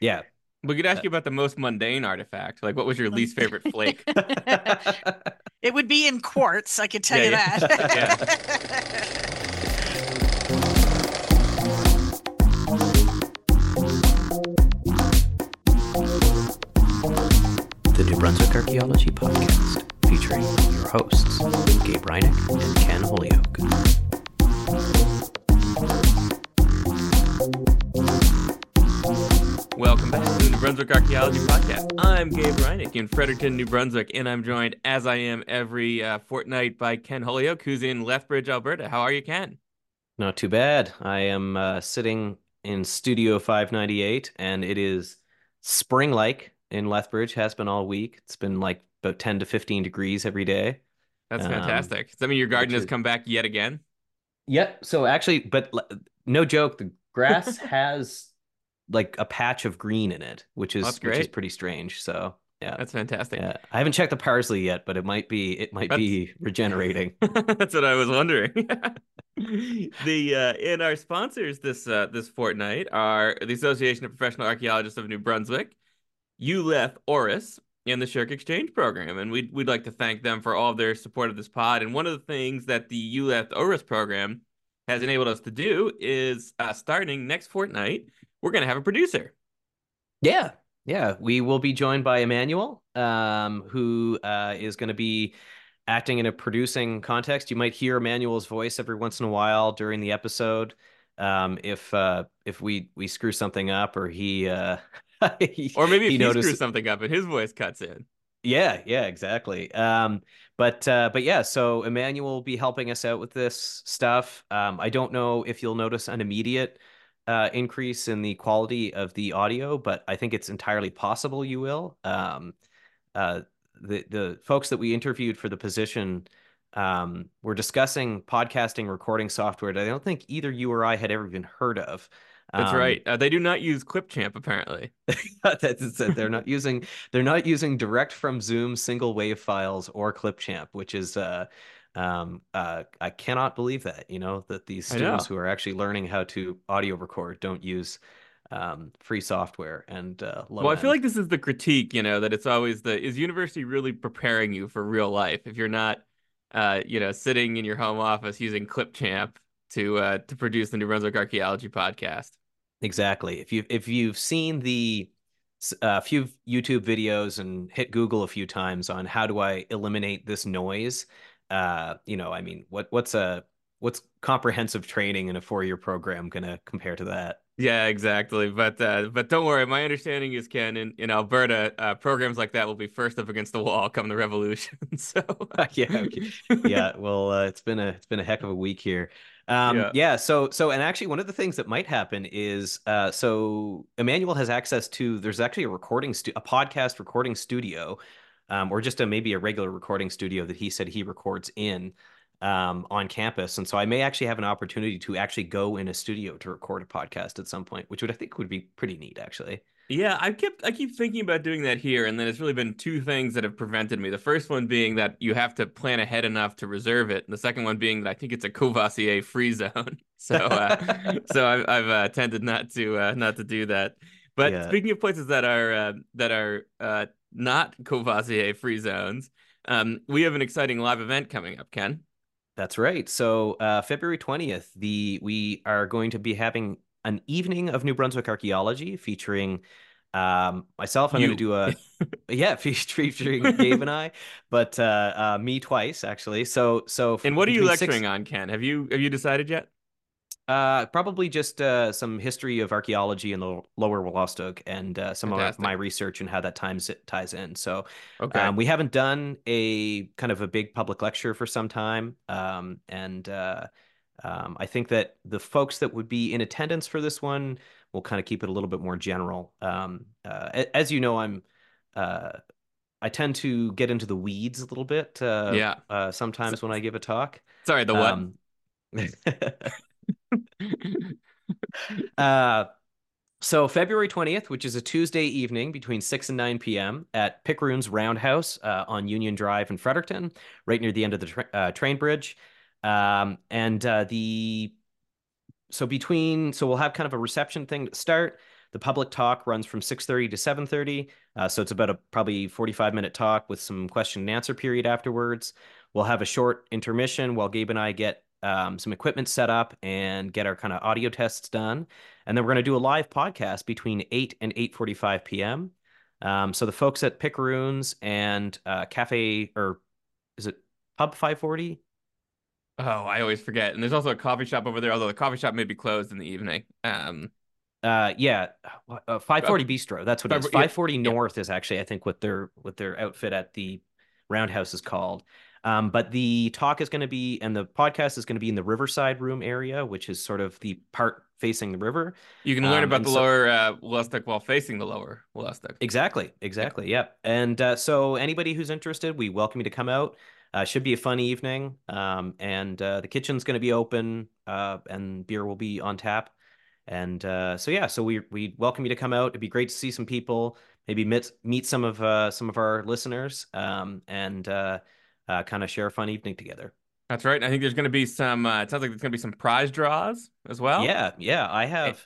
Yeah. We could ask uh, you about the most mundane artifact. Like, what was your least favorite flake? it would be in quartz, I can tell Yeah, you yeah. that. the New Brunswick Archaeology Podcast, featuring your hosts, Gabe Hrynick and Ken Holyoke. Brunswick Archaeology Podcast. I'm Gabe Hrynick in Fredericton, New Brunswick, and I'm joined, as I am every uh, fortnight, by Ken Holyoke, who's in Lethbridge, Alberta. How are you, Ken? Not too bad. I am uh, sitting in Studio 598, and it is spring like in Lethbridge, has been all week. It's been like about 10 to 15 degrees every day. That's Um, fantastic. Does that mean your garden has is- come back yet again? Yep. So actually, but no joke, the grass has like a patch of green in it, which is That's which is pretty strange. So yeah. That's fantastic. Yeah, I haven't checked the parsley yet, but it might be it might be regenerating. That's what I was wondering. the uh, in our sponsors this uh, this fortnight are the Association of Professional Archaeologists of New Brunswick, ULeth ORIS, and the SSHRC Exchange Program, and we'd we'd like to thank them for all of their support of this pod. And one of the things that the ULeth ORIS program has enabled us to do is uh, starting next fortnight, we're going to have a producer. Yeah, yeah. We will be joined by Emmanuel, um, who uh, is going to be acting in a producing context. You might hear Emmanuel's voice every once in a while during the episode. Um, if uh, if we we screw something up or he uh, he- Or maybe if he he, noticed- screws something up and his voice cuts in. Yeah, yeah, exactly. Um, but uh, but yeah, so Emmanuel will be helping us out with this stuff. Um, I don't know if you'll notice an immediate uh, increase in the quality of the audio, but I think it's entirely possible you will. Um, uh, the the folks that we interviewed for the position um, were discussing podcasting recording software that I don't think either you or I had ever even heard of. That's Um, right. Uh, they do not use Clipchamp apparently. That's it. They're not using they're not using direct from Zoom single wave files or Clipchamp, which is uh um uh I cannot believe that, you know, that these students who are actually learning how to audio record don't use um free software and uh Well, I feel like this is the critique, you know, that it's always the is university really preparing you for real life if you're not uh, you know, sitting in your home office using Clipchamp to uh to produce the New Brunswick Archaeology podcast. Exactly. If you if you've seen the a uh, few YouTube videos and hit Google a few times on how do I eliminate this noise, uh, you know, I mean, what what's a what's comprehensive training in a four-year program gonna compare to that? Yeah, exactly. But uh but don't worry, my understanding is Ken in, in Alberta, uh programs like that will be first up against the wall come the revolution. so yeah, okay. yeah. Well, uh, it's been a it's been a heck of a week here. Um, Yeah. yeah. So so and actually, one of the things that might happen is uh, so Emmanuel has access to. There's actually a recording stu- a podcast recording studio, um, or just a maybe a regular recording studio that he said he records in um, on campus. And so I may actually have an opportunity to actually go in a studio to record a podcast at some point, which would I think would be pretty neat, actually. Yeah, I kept I keep thinking about doing that here, and then it's really been two things that have prevented me. The first one being that you have to plan ahead enough to reserve it, and the second one being that I think it's a Courvoisier free zone. So, uh, so I've, I've uh, tended not to uh, not to do that. But Yeah. speaking of places that are uh, that are uh, not Courvoisier free zones, um, we have an exciting live event coming up, Ken. That's right. So uh, February 20th, the we are going to be having an evening of New Brunswick archaeology featuring um, myself. I'm going to do a yeah fe- featuring Gabe and I, but uh, uh, me twice actually. So so And what are you between six- lecturing on, Ken? Have you have you decided yet? Uh, probably just uh, some history of archaeology in the Lower Wolastoq and uh, some of my research and how that times it ties in. So Okay. um, we haven't done a kind of a big public lecture for some time, um, and uh, um, I think that the folks that would be in attendance for this one will kind of keep it a little bit more general. Um, uh, as you know, I'm uh, I tend to get into the weeds a little bit. Uh, Yeah. Uh, sometimes when I give a talk. Sorry, the what? Uh, so February 20th, which is a Tuesday evening between 6 and 9 p.m. at Picaroons Roundhouse uh, on Union Drive in Fredericton, right near the end of the tra- uh, train bridge. Um, and uh, the so between so we'll have kind of a reception thing to start. The public talk runs from 6:30 to 7:30, uh, so it's about a probably 45 minute talk with some question and answer period afterwards. We'll have a short intermission while Gabe and I get um, some equipment set up and get our kind of audio tests done, and then we're going to do a live podcast between 8 and 8:45 p.m. Um, so the folks at Picaroons and uh, Cafe or is it Pub 540? Oh, I always forget. And there's also a coffee shop over there, although the coffee shop may be closed in the evening. Um, uh, yeah, uh, 540 Bistro. That's what it is. 540 yeah. North is actually, I think, what their what their outfit at the Roundhouse is called. Um, but the talk is going to be, and the podcast is going to be in the Riverside Room area, which is sort of the part facing the river. You can learn Um, about the so- lower uh, Wolastoq while facing the lower Wolastoq. Exactly, exactly. Yep. And uh, so anybody who's interested, we welcome you to come out. Uh, should be a fun evening. Um, and uh, the kitchen's going to be open, uh, and beer will be on tap. And uh, so yeah, so we we welcome you to come out. It'd be great to see some people, maybe meet meet some of uh, some of our listeners, um, and uh, kind of share a fun evening together. That's right. I think there's going to be some. Uh, it sounds like there's going to be some prize draws as well. Yeah, yeah, I have.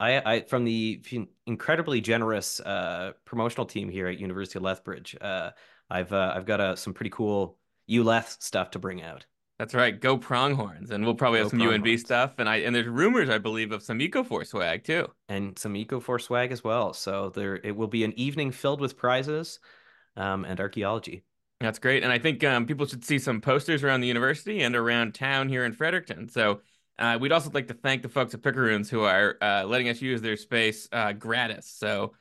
I, I from the incredibly generous uh, promotional team here at University of Lethbridge. Uh, I've uh, I've got uh, some pretty cool ULeth stuff to bring out. That's right. Go pronghorns, and we'll probably have Go some UNB Pronghorns. stuff. And I and there's rumors, I believe, of some EcoForce swag too. and some EcoForce swag as well. So there, it will be an evening filled with prizes, um, and archaeology. That's great. And I think um, people should see some posters around the university and around town here in Fredericton. So uh, we'd also like to thank the folks at Picaroons who are uh, letting us use their space uh, gratis. So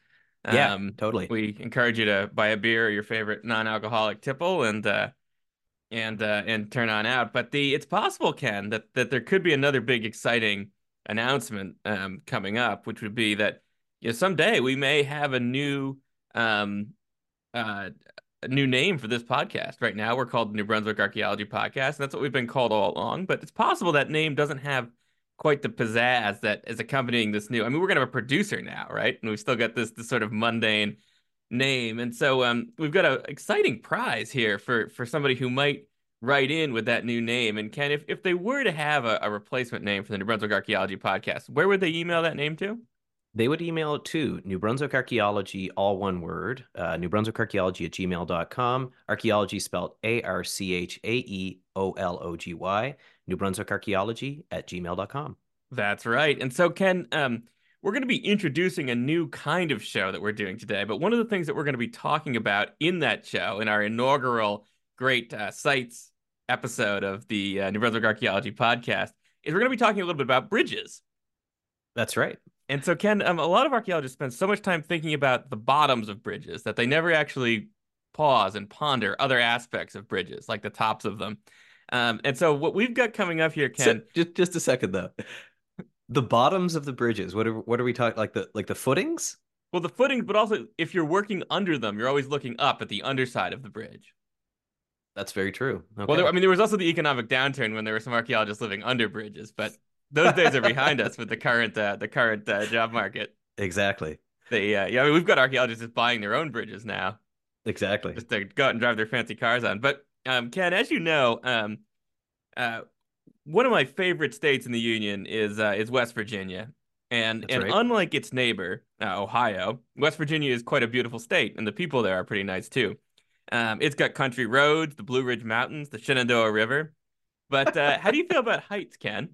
um, Yeah, totally. we encourage you to buy a beer or your favorite non-alcoholic tipple and uh, and uh, and turn on out. But the it's possible, Ken, that that there could be another big exciting announcement um, coming up, which would be that you know, someday we may have a new um, uh, new name for this podcast. Right now, we're called the New Brunswick Archaeology Podcast, and that's what we've been called all along. But it's possible that name doesn't have quite the pizzazz that is accompanying this new. I mean, we're gonna have a producer now, right? And we've still got this this sort of mundane name, and so um, we've got an exciting prize here for for somebody who might write in with that new name. And Ken, if if they were to have a, a replacement name for the New Brunswick Archaeology Podcast, where would they email that name to? They would email it to New Brunswick Archaeology, all one word, uh, New Brunswick Archaeology at gmail.com. Archaeology spelled A R C H A E O L O G Y. New Brunswick Archaeology at gmail.com. That's right. And so, Ken, um, we're going to be introducing a new kind of show that we're doing today. But one of the things that we're going to be talking about in that show, in our inaugural Great uh, Sites episode of the uh, New Brunswick Archaeology podcast, is we're going to be talking a little bit about bridges. That's right. And so, Ken, um, a lot of archaeologists spend so much time thinking about the bottoms of bridges that they never actually pause and ponder other aspects of bridges, like the tops of them. Um, and so, what we've got coming up here, So, Ken, just just a second though. The bottoms of the bridges. What are what are we talking like the like the footings? Well, the footings, but also if you're working under them, you're always looking up at the underside of the bridge. That's very true. Okay. Well, there, I mean, there was also the economic downturn when there were some archaeologists living under bridges, but those days are behind us with the current uh, the current uh, job market. exactly. They, uh, yeah, I mean, we've got archaeologists just buying their own bridges now, Exactly. just to go out and drive their fancy cars on. But um, Ken, as you know, um, uh, one of my favorite states in the union is uh, is West Virginia, and That's and right. unlike its neighbor uh, Ohio, West Virginia is quite a beautiful state, and the people there are pretty nice too. Um, it's got country roads, the Blue Ridge Mountains, the Shenandoah River. But uh, how do you feel about heights, Ken?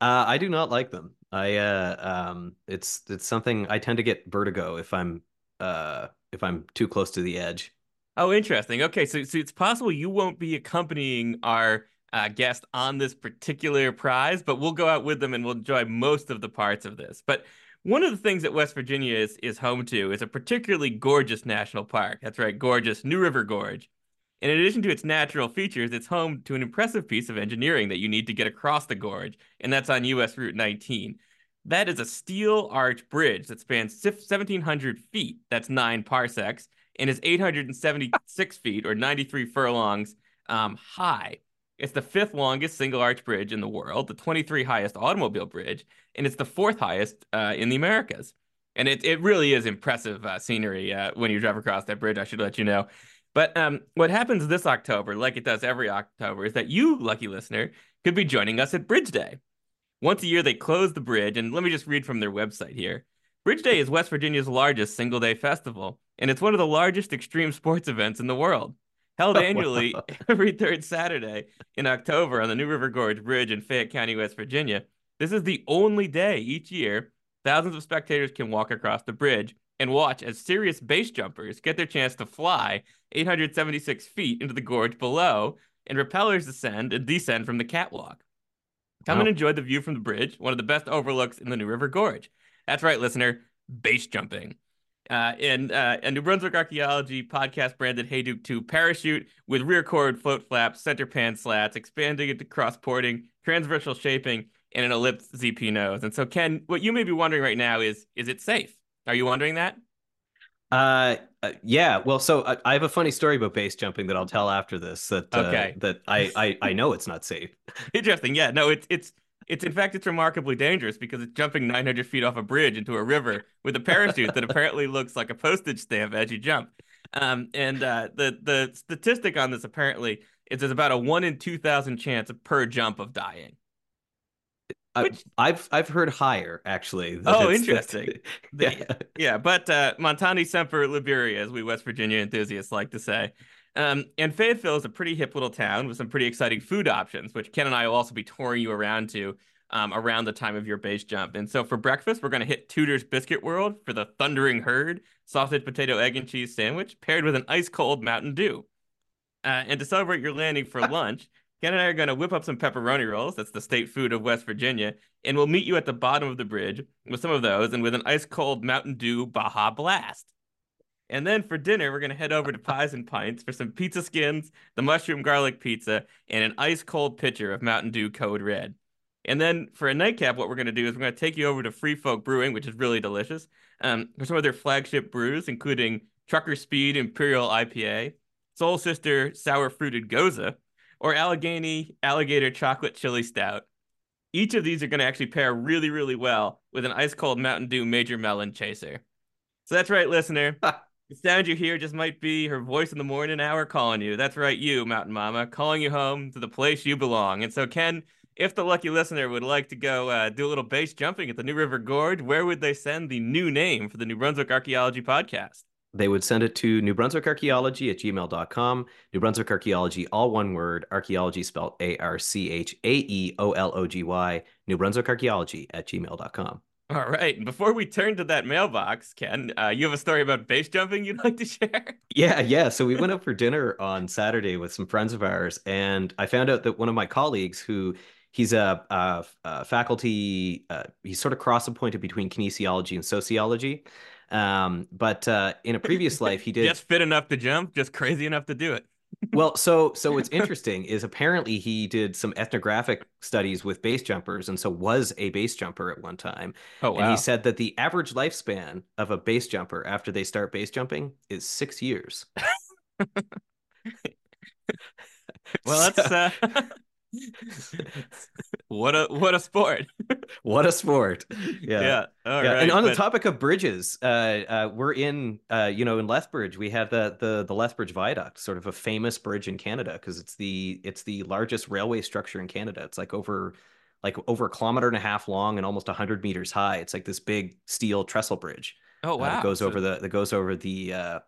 Uh, I do not like them. I uh um it's it's something I tend to get vertigo if I'm uh if I'm too close to the edge. Oh, interesting. Okay, so so it's possible you won't be accompanying our uh, guest on this particular prize, but we'll go out with them and we'll enjoy most of the parts of this. But one of the things that West Virginia is is home to is a particularly gorgeous national park. That's right, gorgeous New River Gorge. In addition to its natural features, it's home to an impressive piece of engineering that you need to get across the gorge, and that's on US Route 19. That is a steel arch bridge that spans 1,700 feet. That's nine parsecs and is 876 feet or 93 furlongs um, high. It's the fifth longest single arch bridge in the world, the 23 highest automobile bridge, and it's the fourth highest uh, in the Americas. And it, it really is impressive uh, scenery uh, when you drive across that bridge, I should let you know. But um, what happens this October, like it does every October, is that you, lucky listener, could be joining us at Bridge Day. Once a year, they close the bridge, and let me just read from their website here. Bridge Day is West Virginia's largest single day festival, and it's one of the largest extreme sports events in the world. Held annually every third Saturday in October on the New River Gorge Bridge in Fayette County, West Virginia, this is the only day each year thousands of spectators can walk across the bridge and watch as serious base jumpers get their chance to fly 876 feet into the gorge below and rappellers ascend and descend from the catwalk. Come Wow. and enjoy the view from the bridge, one of the best overlooks in the New River Gorge. That's right, listener, base jumping. Uh, and uh, a New Brunswick Archaeology podcast branded Hayduke 2 parachute with rear cord float flaps, center pan slats, expanding into cross porting, transversal shaping, and an ellipse ZP nose. And so, Ken, what you may be wondering right now is is it safe? Are you wondering that? Uh, uh, yeah. Well, so I, I have a funny story about base jumping that I'll tell after this. That uh, Okay. that I, I I know it's not safe. Interesting. Yeah, no, it's it's it's in fact it's remarkably dangerous because it's jumping 900 feet off a bridge into a river with a parachute that apparently looks like a postage stamp as you jump. Um, and uh, the the statistic on this apparently is there's about a one in two thousand chance per jump of dying. I, Which- I've I've heard higher actually. Oh, interesting. The- yeah. Yeah, but uh, Montani Semper Liberi, as we West Virginia enthusiasts like to say. Um, and Fayetteville is a pretty hip little town with some pretty exciting food options, which Ken and I will also be touring you around to um, around the time of your base jump. And so for breakfast, we're going to hit Tudor's Biscuit World for the Thundering Herd sausage, potato, egg, and cheese sandwich paired with an ice cold Mountain Dew. Uh, and to celebrate your landing for lunch, Ken and I are going to whip up some pepperoni rolls. That's the state food of West Virginia. And we'll meet you at the bottom of the bridge with some of those and with an ice cold Mountain Dew Baja Blast. And then for dinner, we're going to head over to Pies and Pints for some pizza skins, the mushroom garlic pizza, and an ice cold pitcher of Mountain Dew Code Red. And then for a nightcap, what we're going to do is we're going to take you over to Free Folk Brewing, which is really delicious, um, for some of their flagship brews, including Trucker Speed Imperial IPA, Soul Sister Sour Fruited Gose, or Allegheny Alligator Chocolate Chili Stout. Each of these are going to actually pair really, really well with an ice cold Mountain Dew Major Melon Chaser. So that's right, listener. The sound you hear just might be her voice in the morning hour calling you. That's right, you, Mountain Mama, calling you home to the place you belong. And so, Ken, if the lucky listener would like to go uh, do a little base jumping at the New River Gorge, where would they send the new name for the New Brunswick Archaeology Podcast? They would send it to New Brunswick Archaeology at gmail.com. New Brunswick Archaeology, all one word, archaeology spelled A R C H A E O L O G Y, New Brunswick Archaeology at gmail.com. All right. And before we turn to that mailbox, Ken, uh, you have a story about base jumping you'd like to share? Yeah, yeah. So we went out for dinner on Saturday with some friends of ours, and I found out that one of my colleagues, who he's a, a, a faculty, uh, he's sort of cross appointed between kinesiology and sociology. Um, but uh, in a previous life, he did Just fit enough to jump, just crazy enough to do it. well, so so what's interesting is apparently he did some ethnographic studies with base jumpers, and so was a base jumper at one time. Oh, wow! And he said that the average lifespan of a base jumper after they start base jumping is six years. well, that's uh... what a what a sport. what a sport. Yeah. Yeah. Yeah, right, and on the topic of bridges, uh, uh, we're in, uh, you know, in Lethbridge, we have the the the Lethbridge Viaduct, sort of a famous bridge in Canada because it's the it's the largest railway structure in Canada. It's like over like over a kilometer and a half long and almost hundred meters high. It's like this big steel trestle bridge Oh uh, wow. that goes So over the that goes over the uh,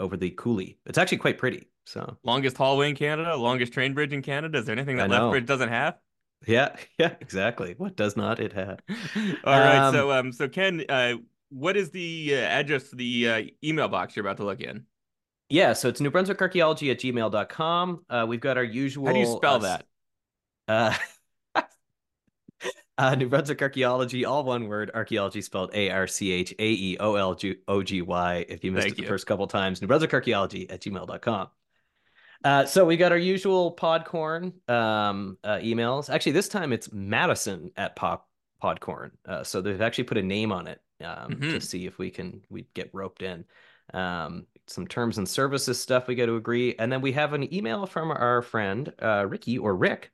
over the coulee. It's actually quite pretty. So longest hallway in Canada, longest train bridge in Canada. Is there anything that. Lethbridge doesn't have? yeah, yeah, exactly. What does not it have? All right. Um, so um so Ken, uh what is the uh, address the uh, email box you're about to look in? Yeah, so it's New Brunswick Archaeology at gmail.com. Uh, we've got our usual How do you spell uh, that? Uh, New Brunswick Archaeology, all one word, archaeology spelled A R C H A E O L O G Y. If you missed Thank it the you. first couple times, New Brunswick Archaeology at gmail.com. Uh, so we got our usual Podcorn um, uh, emails. Actually, this time it's Madison at Pop Podcorn. Uh, so they've actually put a name on it um, to Mhm. see if we can we get roped in. Um, some terms and services stuff we got to agree, and then we have an email from our friend uh, Ricky or Rick,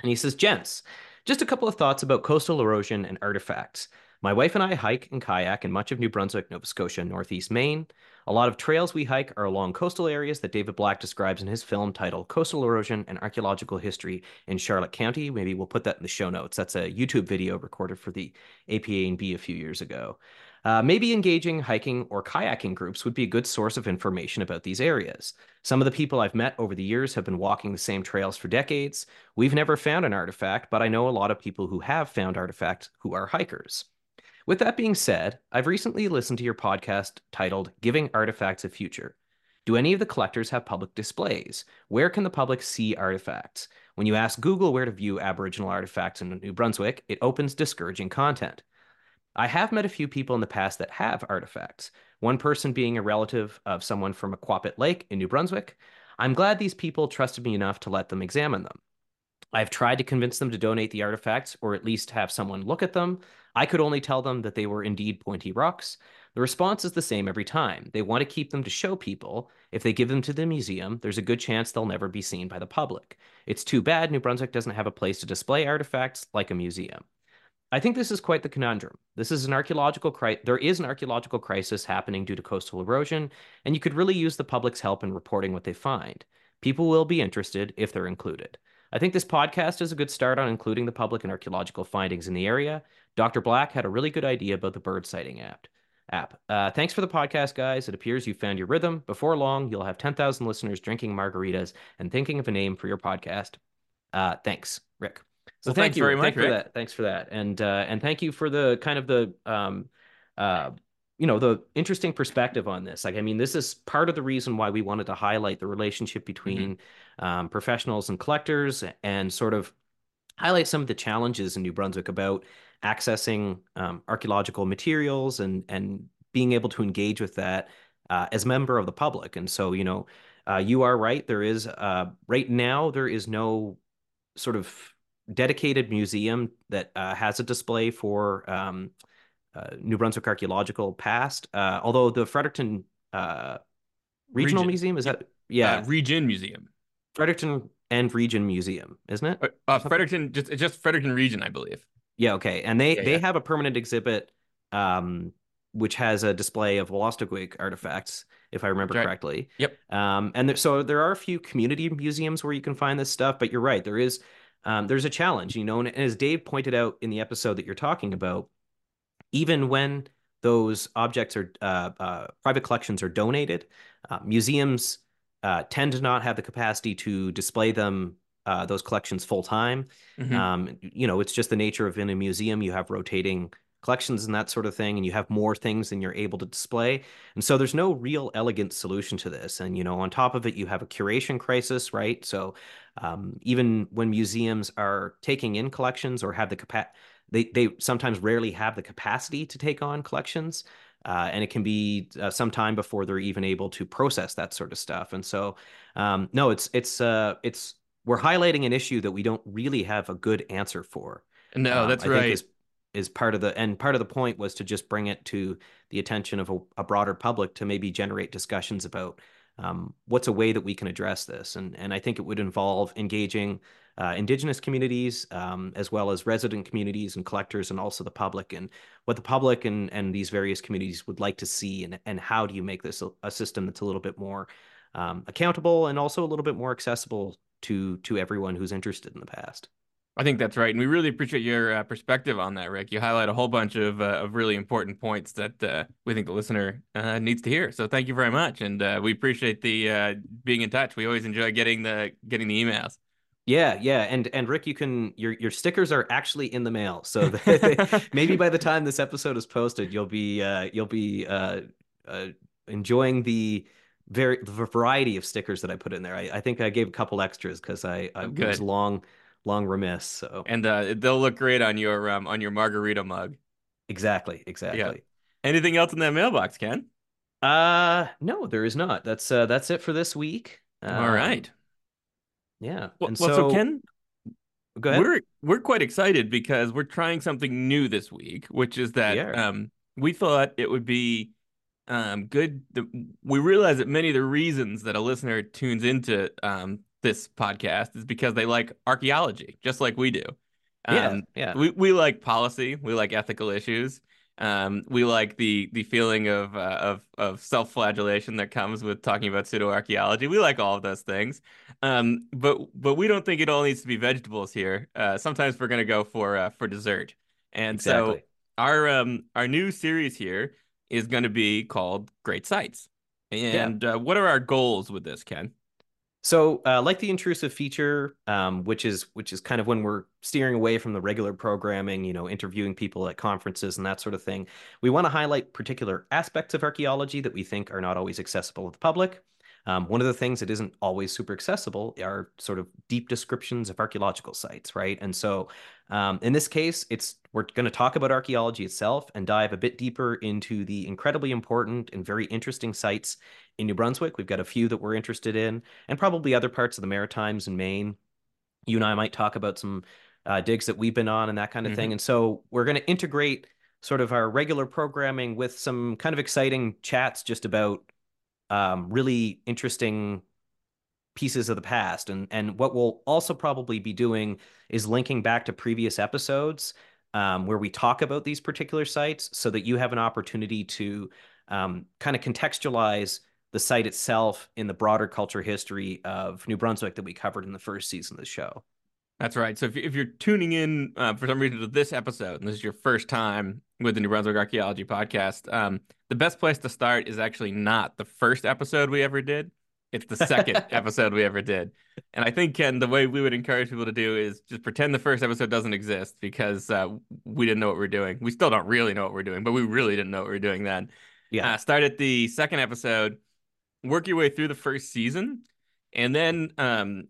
and he says, "Gents, just a couple of thoughts about coastal erosion and artifacts. My wife and I hike and kayak in much of New Brunswick, Nova Scotia, Northeast Maine. A lot of trails we hike are along coastal areas that David Black describes in his film titled Coastal Erosion and Archaeological History in Charlotte County. Maybe we'll put that in the show notes. That's a YouTube video recorded for the APANB a few years ago. Uh, maybe engaging hiking or kayaking groups would be a good source of information about these areas. Some of the people I've met over the years have been walking the same trails for decades. We've never found an artifact, but I know a lot of people who have found artifacts who are hikers. With that being said, I've recently listened to your podcast titled Giving Artifacts a Future. Do any of the collectors have public displays? Where can the public see artifacts? When you ask Google where to view Aboriginal artifacts in New Brunswick, it opens discouraging content. I have met a few people in the past that have artifacts, one person being a relative of someone from Aquapit Lake in New Brunswick. I'm glad these people trusted me enough to let them examine them. I've tried to convince them to donate the artifacts or at least have someone look at them. I could only tell them that they were indeed pointy rocks. The response is the same every time. They want to keep them to show people. If they give them to the museum, there's a good chance they'll never be seen by the public. It's too bad New Brunswick doesn't have a place to display artifacts like a museum. I think this is quite the conundrum. This is an archaeological crisis. There is an archaeological crisis happening due to coastal erosion, and you could really use the public's help in reporting what they find. People will be interested if they're included. I think this podcast is a good start on including the public in archaeological findings in the area. Dr. Black had a really good idea about the bird sighting app. App. Uh, thanks for the podcast, guys. It appears you found your rhythm. Before long, you'll have 10,000 listeners drinking margaritas and thinking of a name for your podcast. Uh, thanks, Rick. So Well, thank thanks you very much, thank for that. Thanks for that. And uh, and thank you for the kind of the um uh you know the interesting perspective on this. Like I mean, this is part of the reason why we wanted to highlight the relationship between um, professionals and collectors and sort of highlight some of the challenges in New Brunswick about accessing um, archaeological materials and and being able to engage with that uh, as a member of the public. And so, you know, uh, you are right. There is uh, right now there is no sort of dedicated museum that uh, has a display for um, uh, New Brunswick archaeological past. Uh, although the Fredericton uh, Regional Region. Museum is that yeah Uh, Region Museum. Fredericton and Region Museum, isn't it? Uh, uh, Fredericton, just just Fredericton Region, I believe. Yeah, okay. And they Yeah, they yeah. have a permanent exhibit um which has a display of Wolastoqiyik artifacts, if I remember right. correctly. Yep. Um and there, so there are a few community museums where you can find this stuff, but you're right, there is um there's a challenge, you know, and as Dave pointed out in the episode that you're talking about, even when those objects are uh, uh, private collections are donated, uh, museums uh, tend to not have the capacity to display them uh, those collections full time. Mhm. Um, you know, it's just the nature of in a museum, you have rotating collections and that sort of thing, and you have more things than you're able to display. And so there's no real elegant solution to this. And, you know, on top of it, you have a curation crisis, right? So um, even when museums are taking in collections or have the capacity, they, they sometimes rarely have the capacity to take on collections. Uh, and it can be uh, some time before they're even able to process that sort of stuff. And so, um, no, it's it's uh, it's we're highlighting an issue that we don't really have a good answer for. No, um, that's I right. Is part of the and part of the point was to just bring it to the attention of a, a broader public to maybe generate discussions about um, what's a way that we can address this, and and I think it would involve engaging uh, indigenous communities um, as well as resident communities and collectors and also the public and what the public and and these various communities would like to see and and how do you make this a, a system that's a little bit more um, accountable and also a little bit more accessible to to everyone who's interested in the past. I think that's right, and we really appreciate your uh, perspective on that, Rick. You highlight a whole bunch of uh, of really important points that uh, we think the listener uh, needs to hear. So thank you very much, and uh, we appreciate the uh, being in touch. We always enjoy getting the getting the emails. Yeah, yeah, and and Rick, you can your your stickers are actually in the mail, so they, maybe by the time this episode is posted, you'll be uh, you'll be uh, uh, enjoying the very the variety of stickers that I put in there. I, I think I gave a couple extras because I, I was long long remiss. So and uh, they'll look great on your um, on your margarita mug. exactly, exactly. Yeah. Anything else in that mailbox, Ken? Uh, no, there is not. That's uh, that's it for this week. All Um, right. Yeah. Well, and well, so Ken, go ahead. we're we're quite excited because we're trying something new this week, which is that We um we thought it would be um good. The, we realize that many of the reasons that a listener tunes into um this podcast is because they like archaeology, just like we do. yeah, Um, yeah. we we like policy, we like ethical issues. Um, we like the the feeling of uh, of of self-flagellation that comes with talking about pseudo-archaeology. We like all of those things. Um, but but we don't think it all needs to be vegetables here. Uh, sometimes we're gonna go for uh, for dessert. And Exactly. our um our new series here is going to be called Great Sites. And uh, what are our goals with this, Ken? So, uh, like the intrusive feature, um, which is which is kind of when we're steering away from the regular programming, you know, interviewing people at conferences and that sort of thing, we want to highlight particular aspects of archaeology that we think are not always accessible to the public. Um, one of the things that isn't always super accessible are sort of deep descriptions of archaeological sites, right? And so, um, in this case, it's we're going to talk about archaeology itself and dive a bit deeper into the incredibly important and very interesting sites in New Brunswick. We've got a few that we're interested in, and probably other parts of the Maritimes and Maine. You and I might talk about some uh, digs that we've been on and that kind of mm-hmm. thing. And so we're going to integrate sort of our regular programming with some kind of exciting chats just about um, really interesting pieces of the past. And and what we'll also probably be doing is linking back to previous episodes um, where we talk about these particular sites, so that you have an opportunity to um, kind of contextualize the site itself in the broader culture history of New Brunswick that we covered in the first season of the show. That's right. So if, if you're tuning in uh, for some reason to this episode, and this is your first time with the New Brunswick Archaeology Podcast, um, the best place to start is actually not the first episode we ever did. It's the second episode we ever did. And I think, Ken, the way we would encourage people to do is just pretend the first episode doesn't exist because uh, we didn't know what we are doing. We still don't really know what we're doing, but we really didn't know what we are doing then. Yeah. Uh, start at the second episode work your way through the first season, and then um,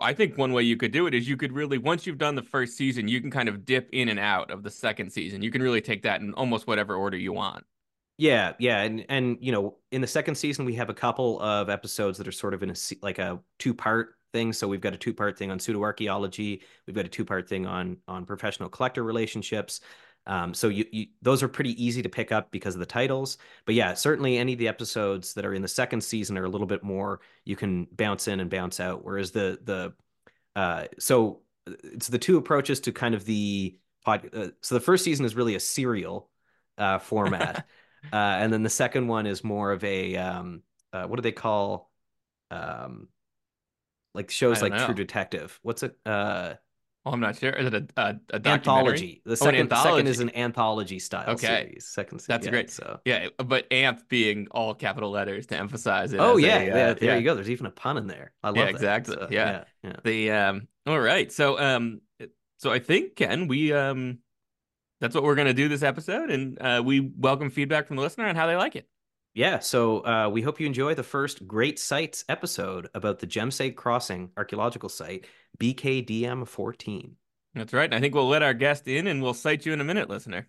I think one way you could do it is you could really once you've done the first season, you can kind of dip in and out of the second season. You can really take that in almost whatever order you want. Yeah, yeah, and and you know, in the second season, we have a couple of episodes that are sort of in a like a two part thing. So we've got a two part thing on pseudo archaeology. We've got a two part thing on on professional collector relationships. Um, so you, you, those are pretty easy to pick up because of the titles. But yeah, certainly any of the episodes that are in the second season are a little bit more you can bounce in and bounce out. Whereas the the uh, so it's the two approaches to kind of the pod. Uh, so the first season is really a serial uh, format, uh, and then the second one is more of a um, uh, what do they call um, like shows like know. True Detective? What's it? Oh, I'm not sure. Is it a, a, a anthology? The second, oh, anthology. second is an anthology style okay. series. Second, that's yeah, great. So yeah, but AMP being all capital letters to emphasize it. Oh yeah, a, yeah, uh, there yeah. you go. There's even a pun in there. I love yeah, that. exactly. So, yeah. yeah, yeah. The um. All right. So um. So I think Ken, we um. That's what we're gonna do this episode, and uh, we welcome feedback from the listener on how they like it. Yeah, so uh, we hope you enjoy the first Great Sites episode about the Jemseg Crossing archaeological site, BKDM 14. That's right. I think we'll let our guest in and we'll cite you in a minute, listener.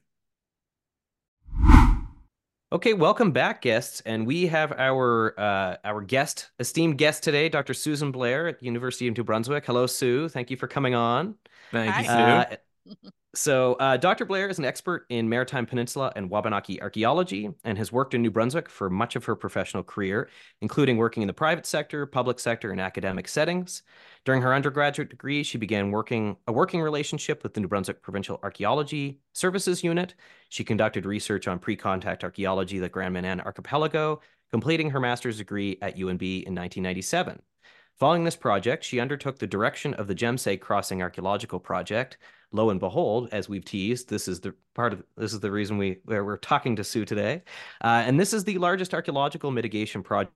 Okay, welcome back, guests, and we have our uh, our guest, esteemed guest today, Dr. Susan Blair at the University of New Brunswick. Hello, Sue. Thank you for coming on. Thank Hi. you, Sue. Uh, so, uh, Dr. Blair is an expert in Maritime Peninsula and Wabanaki archaeology and has worked in New Brunswick for much of her professional career, including working in the private sector, public sector, and academic settings. During her undergraduate degree, she began working a working relationship with the New Brunswick Provincial Archaeology Services Unit. She conducted research on pre-contact archaeology, the Grand Manan Archipelago, completing her master's degree at UNB in 1997. Following this project, she undertook the direction of the Jemseg Crossing Archaeological Project, lo and behold, as we've teased, this is the part of this is the reason we where we're talking to Sue today, uh, and this is the largest archaeological mitigation project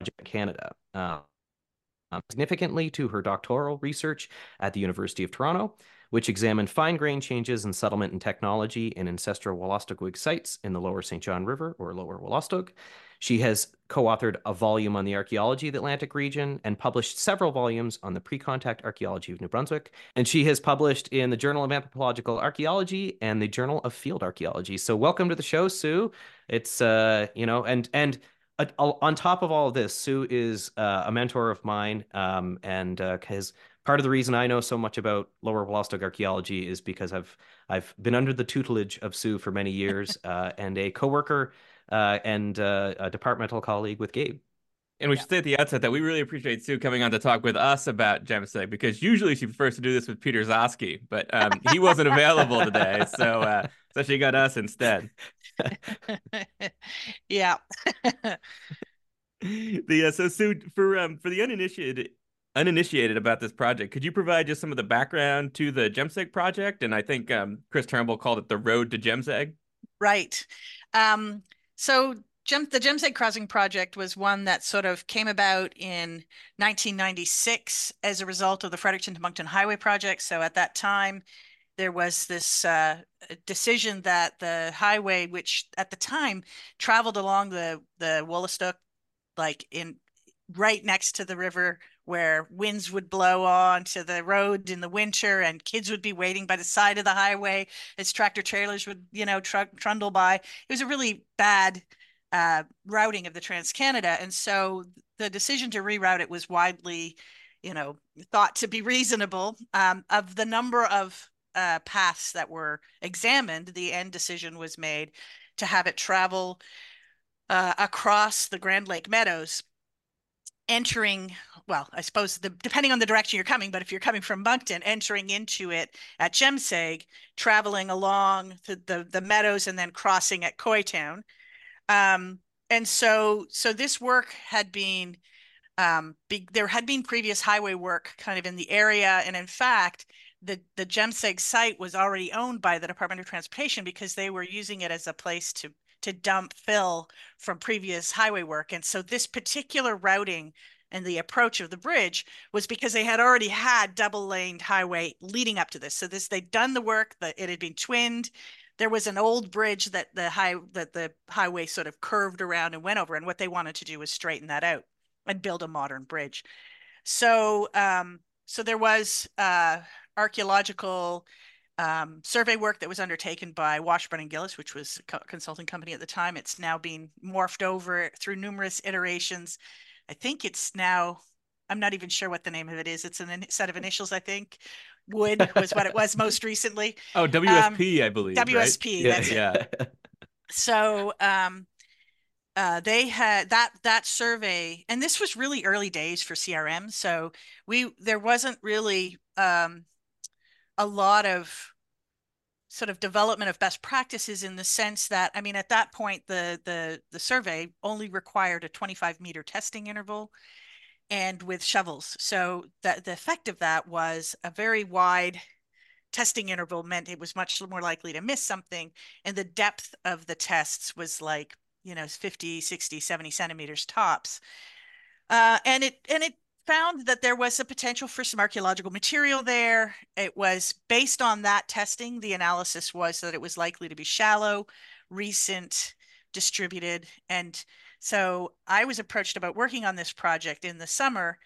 in Canada. Uh, significantly to her doctoral research at the University of Toronto, which examined fine grained changes in settlement and technology in ancestral Wolastoqiyik sites in the lower St. John River or lower Wolastoq, she has co authored a volume on the archaeology of the Atlantic region and published several volumes on the pre contact archaeology of New Brunswick. And she has published in the Journal of Anthropological Archaeology and the Journal of Field Archaeology. So, welcome to the show, Sue. It's, uh, you know, and, and, uh, on top of all of this, Sue is uh, a mentor of mine, um, and uh, has part of the reason I know so much about Lower Wolastoq archaeology is because I've I've been under the tutelage of Sue for many years, uh, and a coworker uh, and uh, a departmental colleague with Gabe. And we yeah. should say at the outset that we really appreciate Sue coming on to talk with us about Jemseg because usually she prefers to do this with Peter Zosky, but um, he wasn't available today, so uh, so she got us instead. yeah. the uh, so Sue for um for the uninitiated uninitiated about this project, could you provide just some of the background to the Jemseg project? And I think um, Chris Turnbull called it the Road to Jemseg. Right. Um, so the Jemseg Crossing project was one that sort of came about in 1996 as a result of the Fredericton to Moncton Highway project. So at that time, there was this uh, decision that the highway, which at the time traveled along the the Wolastoq, like in right next to the river where winds would blow onto the road in the winter and kids would be waiting by the side of the highway as tractor trailers would you know tr- trundle by. It was a really bad uh, routing of the trans-canada and so the decision to reroute it was widely you know thought to be reasonable. Um, of the number of uh, paths that were examined the end decision was made to have it travel uh, across the grand lake meadows entering well i suppose the depending on the direction you're coming but if you're coming from moncton entering into it at jemseg traveling along the, the, the meadows and then crossing at coytown. Um, and so so this work had been um, be, there had been previous highway work kind of in the area. And in fact the the jemseg site was already owned by the department of transportation because they were using it as a place to to dump fill from previous highway work. And so this particular routing and the approach of the bridge was because they had already had double laned highway leading up to this. So this they'd done the work that it had been twinned. There was an old bridge that the high that the highway sort of curved around and went over. And what they wanted to do was straighten that out and build a modern bridge. So um, so there was uh, archaeological um, survey work that was undertaken by Washburn and Gillis, which was a consulting company at the time. It's now being morphed over through numerous iterations. I think it's now, I'm not even sure what the name of it is. It's a set of initials, I think. Wood was what it was most recently. Oh, WSP, um, I believe. WSP, right? that's yeah. it. Yeah. So um, uh, they had that that survey, and this was really early days for CRM. So we there wasn't really um, a lot of sort of development of best practices in the sense that I mean at that point the the the survey only required a 25 meter testing interval and with shovels. So that the effect of that was a very wide testing interval meant it was much more likely to miss something and the depth of the tests was like you know 50 60 70 centimeters tops uh, and it and it found that there was a potential for some archaeological material there. It was based on that testing, the analysis was that it was likely to be shallow, recent, distributed. And so I was approached about working on this project in the summer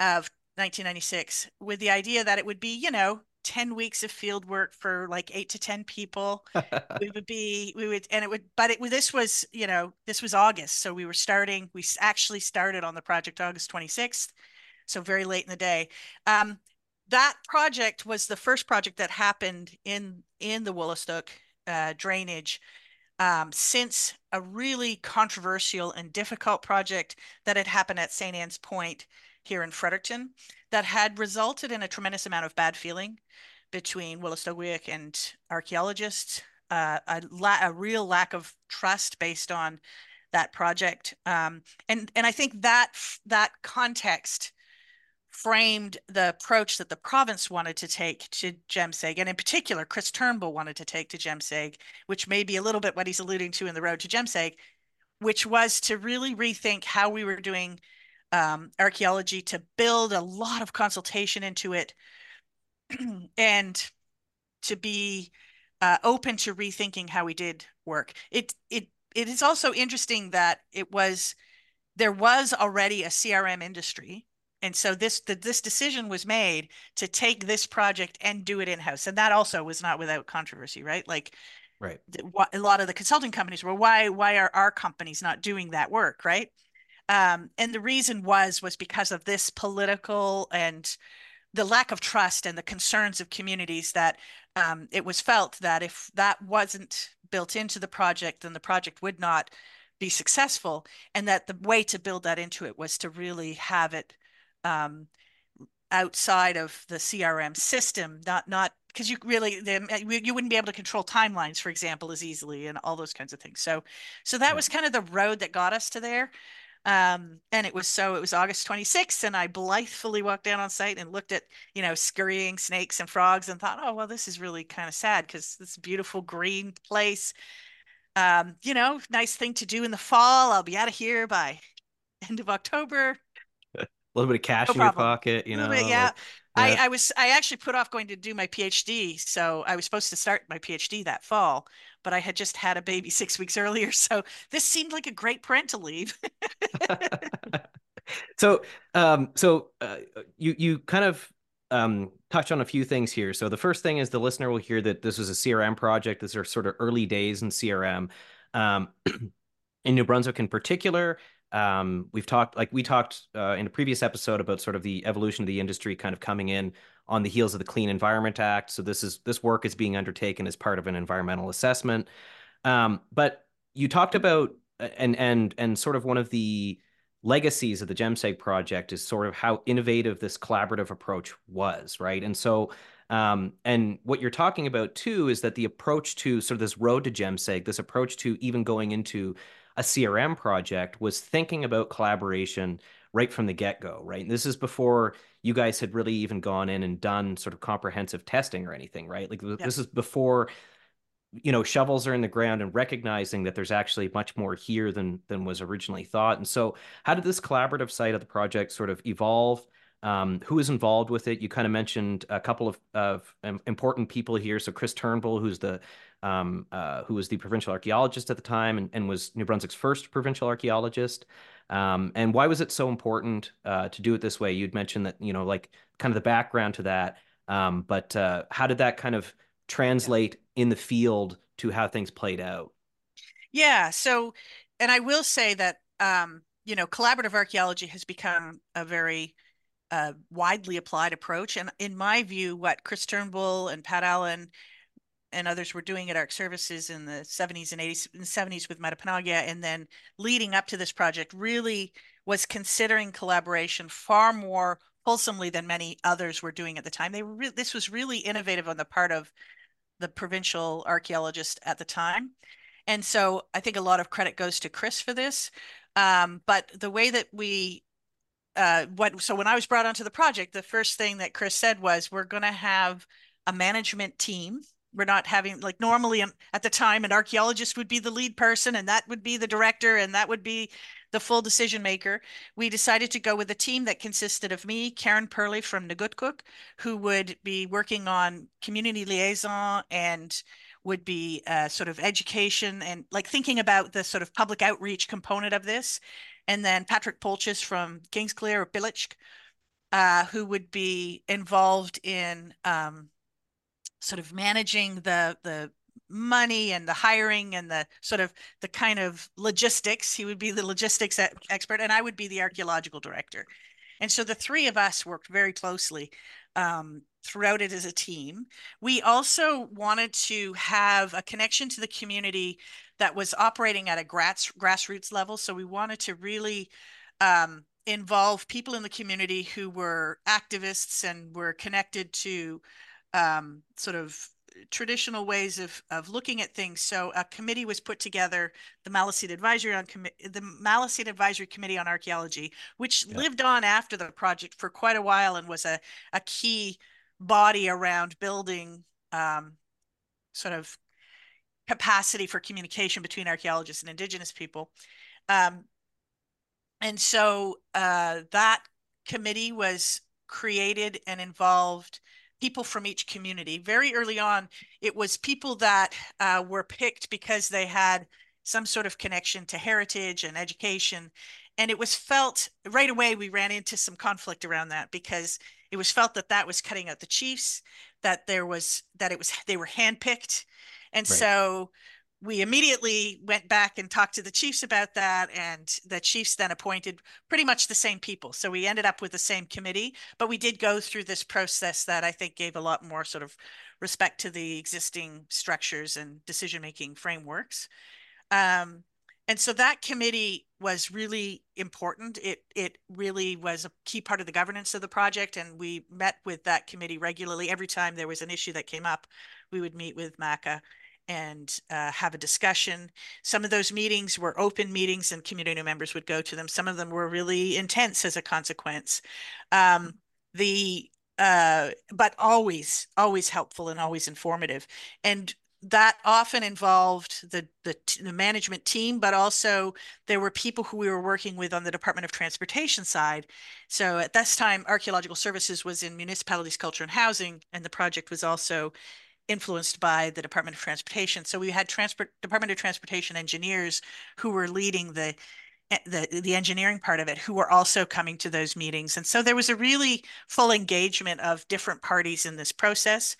of 1996 with the idea that it would be, you know, 10 weeks of field work for like eight to 10 people. we would be, we would, and it would, but it, this was, you know, this was August. So we were starting, we actually started on the project August 26th so very late in the day. Um, that project was the first project that happened in in the Wolastoq uh, drainage um, since a really controversial and difficult project that had happened at St. Anne's Point here in Fredericton that had resulted in a tremendous amount of bad feeling between Wolastoqiyik and archaeologists, uh, a, a real lack of trust based on that project. Um, and, and I think that that context framed the approach that the province wanted to take to Jemseg, and in particular, Chris Turnbull wanted to take to Jemseg, which may be a little bit what he's alluding to in the road to Jemseg, which was to really rethink how we were doing um, archaeology, to build a lot of consultation into it, and to be uh, open to rethinking how we did work. It it it is also interesting that it was there was already a CRM industry and so this the, this decision was made to take this project and do it in house, and that also was not without controversy, right? Like, right, a lot of the consulting companies were why why are our companies not doing that work, right? Um, and the reason was was because of this political and the lack of trust and the concerns of communities that um, it was felt that if that wasn't built into the project, then the project would not be successful, and that the way to build that into it was to really have it um, outside of the CRM system, not not because you really you wouldn't be able to control timelines, for example, as easily and all those kinds of things. So so that yeah. was kind of the road that got us to there. Um, and it was so it was August 26th, and I blithely walked down on site and looked at, you know, scurrying snakes and frogs and thought, oh, well, this is really kind of sad because this beautiful green place. Um, you know, nice thing to do in the fall. I'll be out of here by end of October. A little bit of cash no in your pocket, you know. Bit, yeah. Like, yeah. I, I was I actually put off going to do my PhD. So I was supposed to start my PhD that fall, but I had just had a baby six weeks earlier. So this seemed like a great parental leave. so um so uh, you you kind of um touch on a few things here. So the first thing is the listener will hear that this was a CRM project. These are sort of early days in CRM. Um, in New Brunswick in particular, um, we've talked like we talked uh, in a previous episode about sort of the evolution of the industry kind of coming in on the heels of the Clean Environment Act. So this is this work is being undertaken as part of an environmental assessment. Um, but you talked about and and and sort of one of the legacies of the Jemseg project is sort of how innovative this collaborative approach was, right? And so um, and what you're talking about too is that the approach to sort of this road to Jemseg, this approach to even going into a CRM project was thinking about collaboration right from the get go, right? And this is before you guys had really even gone in and done sort of comprehensive testing or anything, right? Like yeah. this is before you know shovels are in the ground and recognizing that there's actually much more here than than was originally thought and so how did this collaborative side of the project sort of evolve um, who is involved with it you kind of mentioned a couple of, of important people here so chris turnbull who's the um, uh, who was the provincial archaeologist at the time and, and was New Brunswick's first provincial archaeologist. Um, and why was it so important uh, to do it this way? You'd mentioned that, you know, like kind of the background to that. Um, but uh, how did that kind of translate in the field to how things played out? Yeah. So, and I will say that, um, you know, collaborative archaeology has become a very uh, widely applied approach. And in my view, what Chris Turnbull and Pat Allen and others were doing at ARC Services in the 70s and 80s, in the 70s with Metepenagiag, and then leading up to this project really was considering collaboration far more wholesomely than many others were doing at the time. They re- this was really innovative on the part of the provincial archaeologist at the time. And so I think a lot of credit goes to Chris for this. Um, but the way that we uh, what so when I was brought onto the project, the first thing that Chris said was we're going to have a management team we're not having like normally at the time an archaeologist would be the lead person and that would be the director and that would be the full decision maker. We decided to go with a team that consisted of me karen perley from Neqotkuk, who would be working on community liaison and would be uh, sort of education and like thinking about the sort of public outreach component of this. And then patrick polchies from kingsclear or Pilecik, uh, who would be involved in um, sort of managing the the money and the hiring and the sort of the kind of logistics. He would be the logistics expert, and I would be the archaeological director. And so the three of us worked very closely um, throughout it as a team. We also wanted to have a connection to the community that was operating at a grass, grassroots level. So we wanted to really um, involve people in the community who were activists and were connected to um, sort of traditional ways of of looking at things. So a committee was put together, the Maliseet Advisory on the Maliseet Advisory Committee on Archaeology, which lived on after the project for quite a while and was a a key body around building um, sort of capacity for communication between archaeologists and indigenous people. Um, and so uh, that committee was created and involved people from each community. Very early on, it was people that uh, were picked because they had some sort of connection to heritage and education. And it was felt right away, we ran into some conflict around that because it was felt that that was cutting out the chiefs, that there was, that it was, they were handpicked. And right. so we immediately went back and talked to the chiefs about that and the chiefs then appointed pretty much the same people. So we ended up with the same committee but we did go through this process that i think gave a lot more sort of respect to the existing structures and decision making frameworks. Um, and so that committee was really important. It it really was a key part of the governance of the project and we met with that committee regularly. Every time there was an issue that came up we would meet with maca and uh, have a discussion. Some of those meetings were open meetings and community members would go to them. Some of them were really intense as a consequence. Um, the uh, but always, always helpful and always informative. And that often involved the, the, the management team, but also there were people who we were working with on the Department of Transportation side. So at this time, Archaeological Services was in Municipalities, Culture and Housing, and the project was also influenced by the Department of Transportation. So we had transport Department of Transportation engineers who were leading the eh, the the engineering part of it who were also coming to those meetings. And so there was a really full engagement of different parties in this process.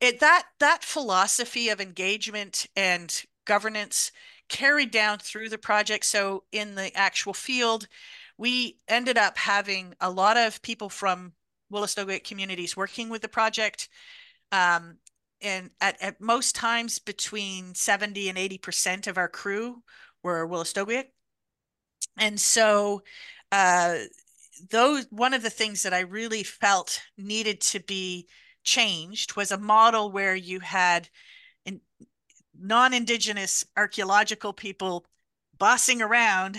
It that that philosophy of engagement and governance carried down through the project. So in the actual field we ended up having a lot of people from Wolastoqiyik communities working with the project. Um, and at, at most times between 70 and 80% of our crew were Wolastoqiyik. And so uh, those one of the things that I really felt needed to be changed was a model where you had in, non-indigenous archaeological people bossing around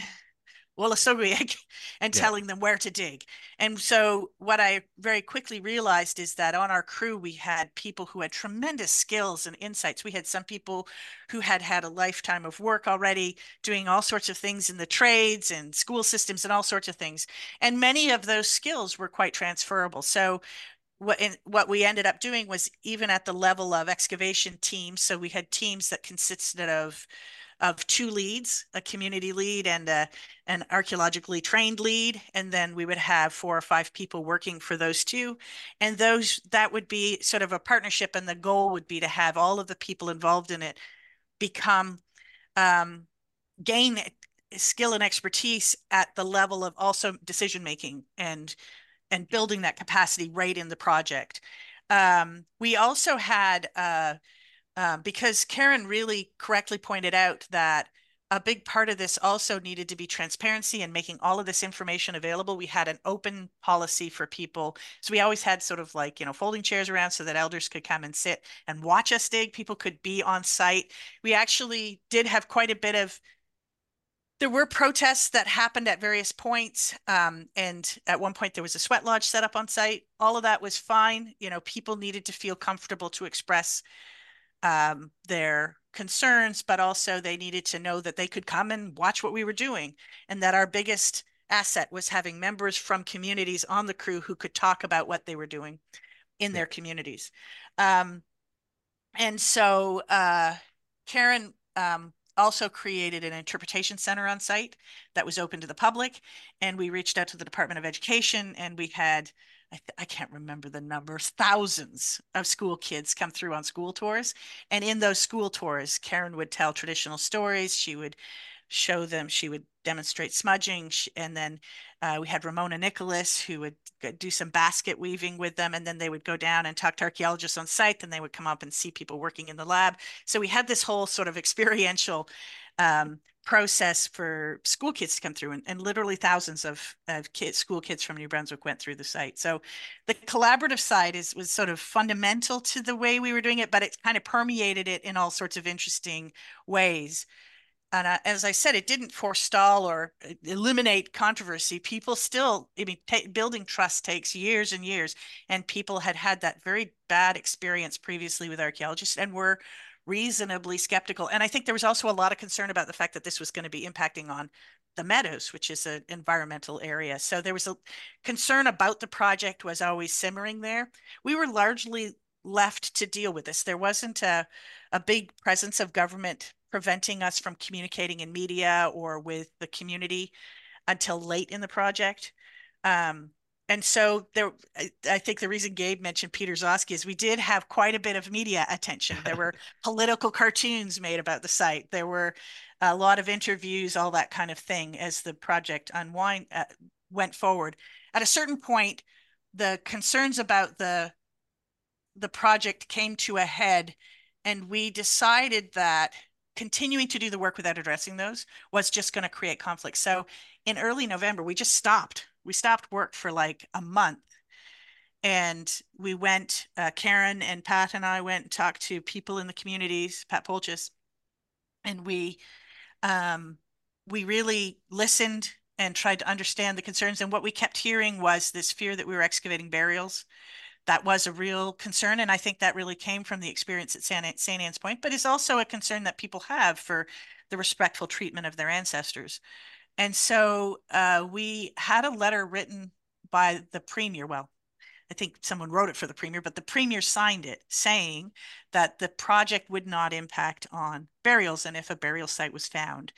Wolastoqiyik and yeah. telling them where to dig. And so what I very quickly realized is that on our crew, we had people who had tremendous skills and insights. We had some people who had had a lifetime of work already doing all sorts of things in the trades and school systems and all sorts of things. And many of those skills were quite transferable. So what in, what we ended up doing was even at the level of excavation teams. So we had teams that consisted of of two leads, a community lead and a, an archaeologically trained lead. And then we would have four or five people working for those two. And those that would be sort of a partnership. And the goal would be to have all of the people involved in it become um, gain skill and expertise at the level of also decision making and and building that capacity right in the project. Um, we also had uh, um, because Karen really correctly pointed out that a big part of this also needed to be transparency and making all of this information available. We had an open policy for people. So we always had sort of like, you know, folding chairs around so that elders could come and sit and watch us dig. People could be on site. We actually did have quite a bit of there were protests that happened at various points. Um, and at one point there was a sweat lodge set up on site. All of that was fine. You know, people needed to feel comfortable to express um, their concerns, but also they needed to know that they could come and watch what we were doing and that our biggest asset was having members from communities on the crew who could talk about what they were doing in their communities. Um, and so uh, Karen um, also created an interpretation center on site that was open to the public. And we reached out to the Department of Education and we had I, I can't remember the numbers, thousands of school kids come through on school tours. And in those school tours, Karen would tell traditional stories. She would show them, she would demonstrate smudging. And then uh, we had Ramona Nicholas who would do some basket weaving with them. And then they would go down and talk to archaeologists on site. Then they would come up and see people working in the lab. So we had this whole sort of experiential um, process for school kids to come through and, and literally thousands of, of kids school kids from new brunswick went through the site so the collaborative side is was sort of fundamental to the way we were doing it but it kind of permeated it in all sorts of interesting ways and as I said, it didn't forestall or uh, eliminate controversy. People still, I mean, building trust takes years and years, and people had had that very bad experience previously with archaeologists and were reasonably skeptical. And I think there was also a lot of concern about the fact that this was going to be impacting on the meadows, which is an environmental area. So there was a concern about the project was always simmering there. We were largely left to deal with this. There wasn't a, a big presence of government preventing us from communicating in media or with the community until late in the project. Um, and so there I, think the reason gabe mentioned peter Gzowski is we did have quite a bit of media attention. There were political cartoons made about the site. There were a lot of interviews all that kind of thing as the project unwind uh, went forward. At a certain point the concerns about the the project came to a head and we decided that continuing to do the work without addressing those was just going to create conflict. So in early november we just stopped we stopped work for like a month and we went, uh, Karen and Pat and I went and talked to people in the communities, Pat Polchies, and we um, we really listened and tried to understand the concerns. And what we kept hearing was this fear that we were excavating burials. That was a real concern. And I think that really came from the experience at St. Anne's Point, but it's also a concern that people have for the respectful treatment of their ancestors. And so uh, we had a letter written by the premier. Well, I think someone wrote it for the premier, but the premier signed it saying that the project would not impact on burials. And if a burial site was found,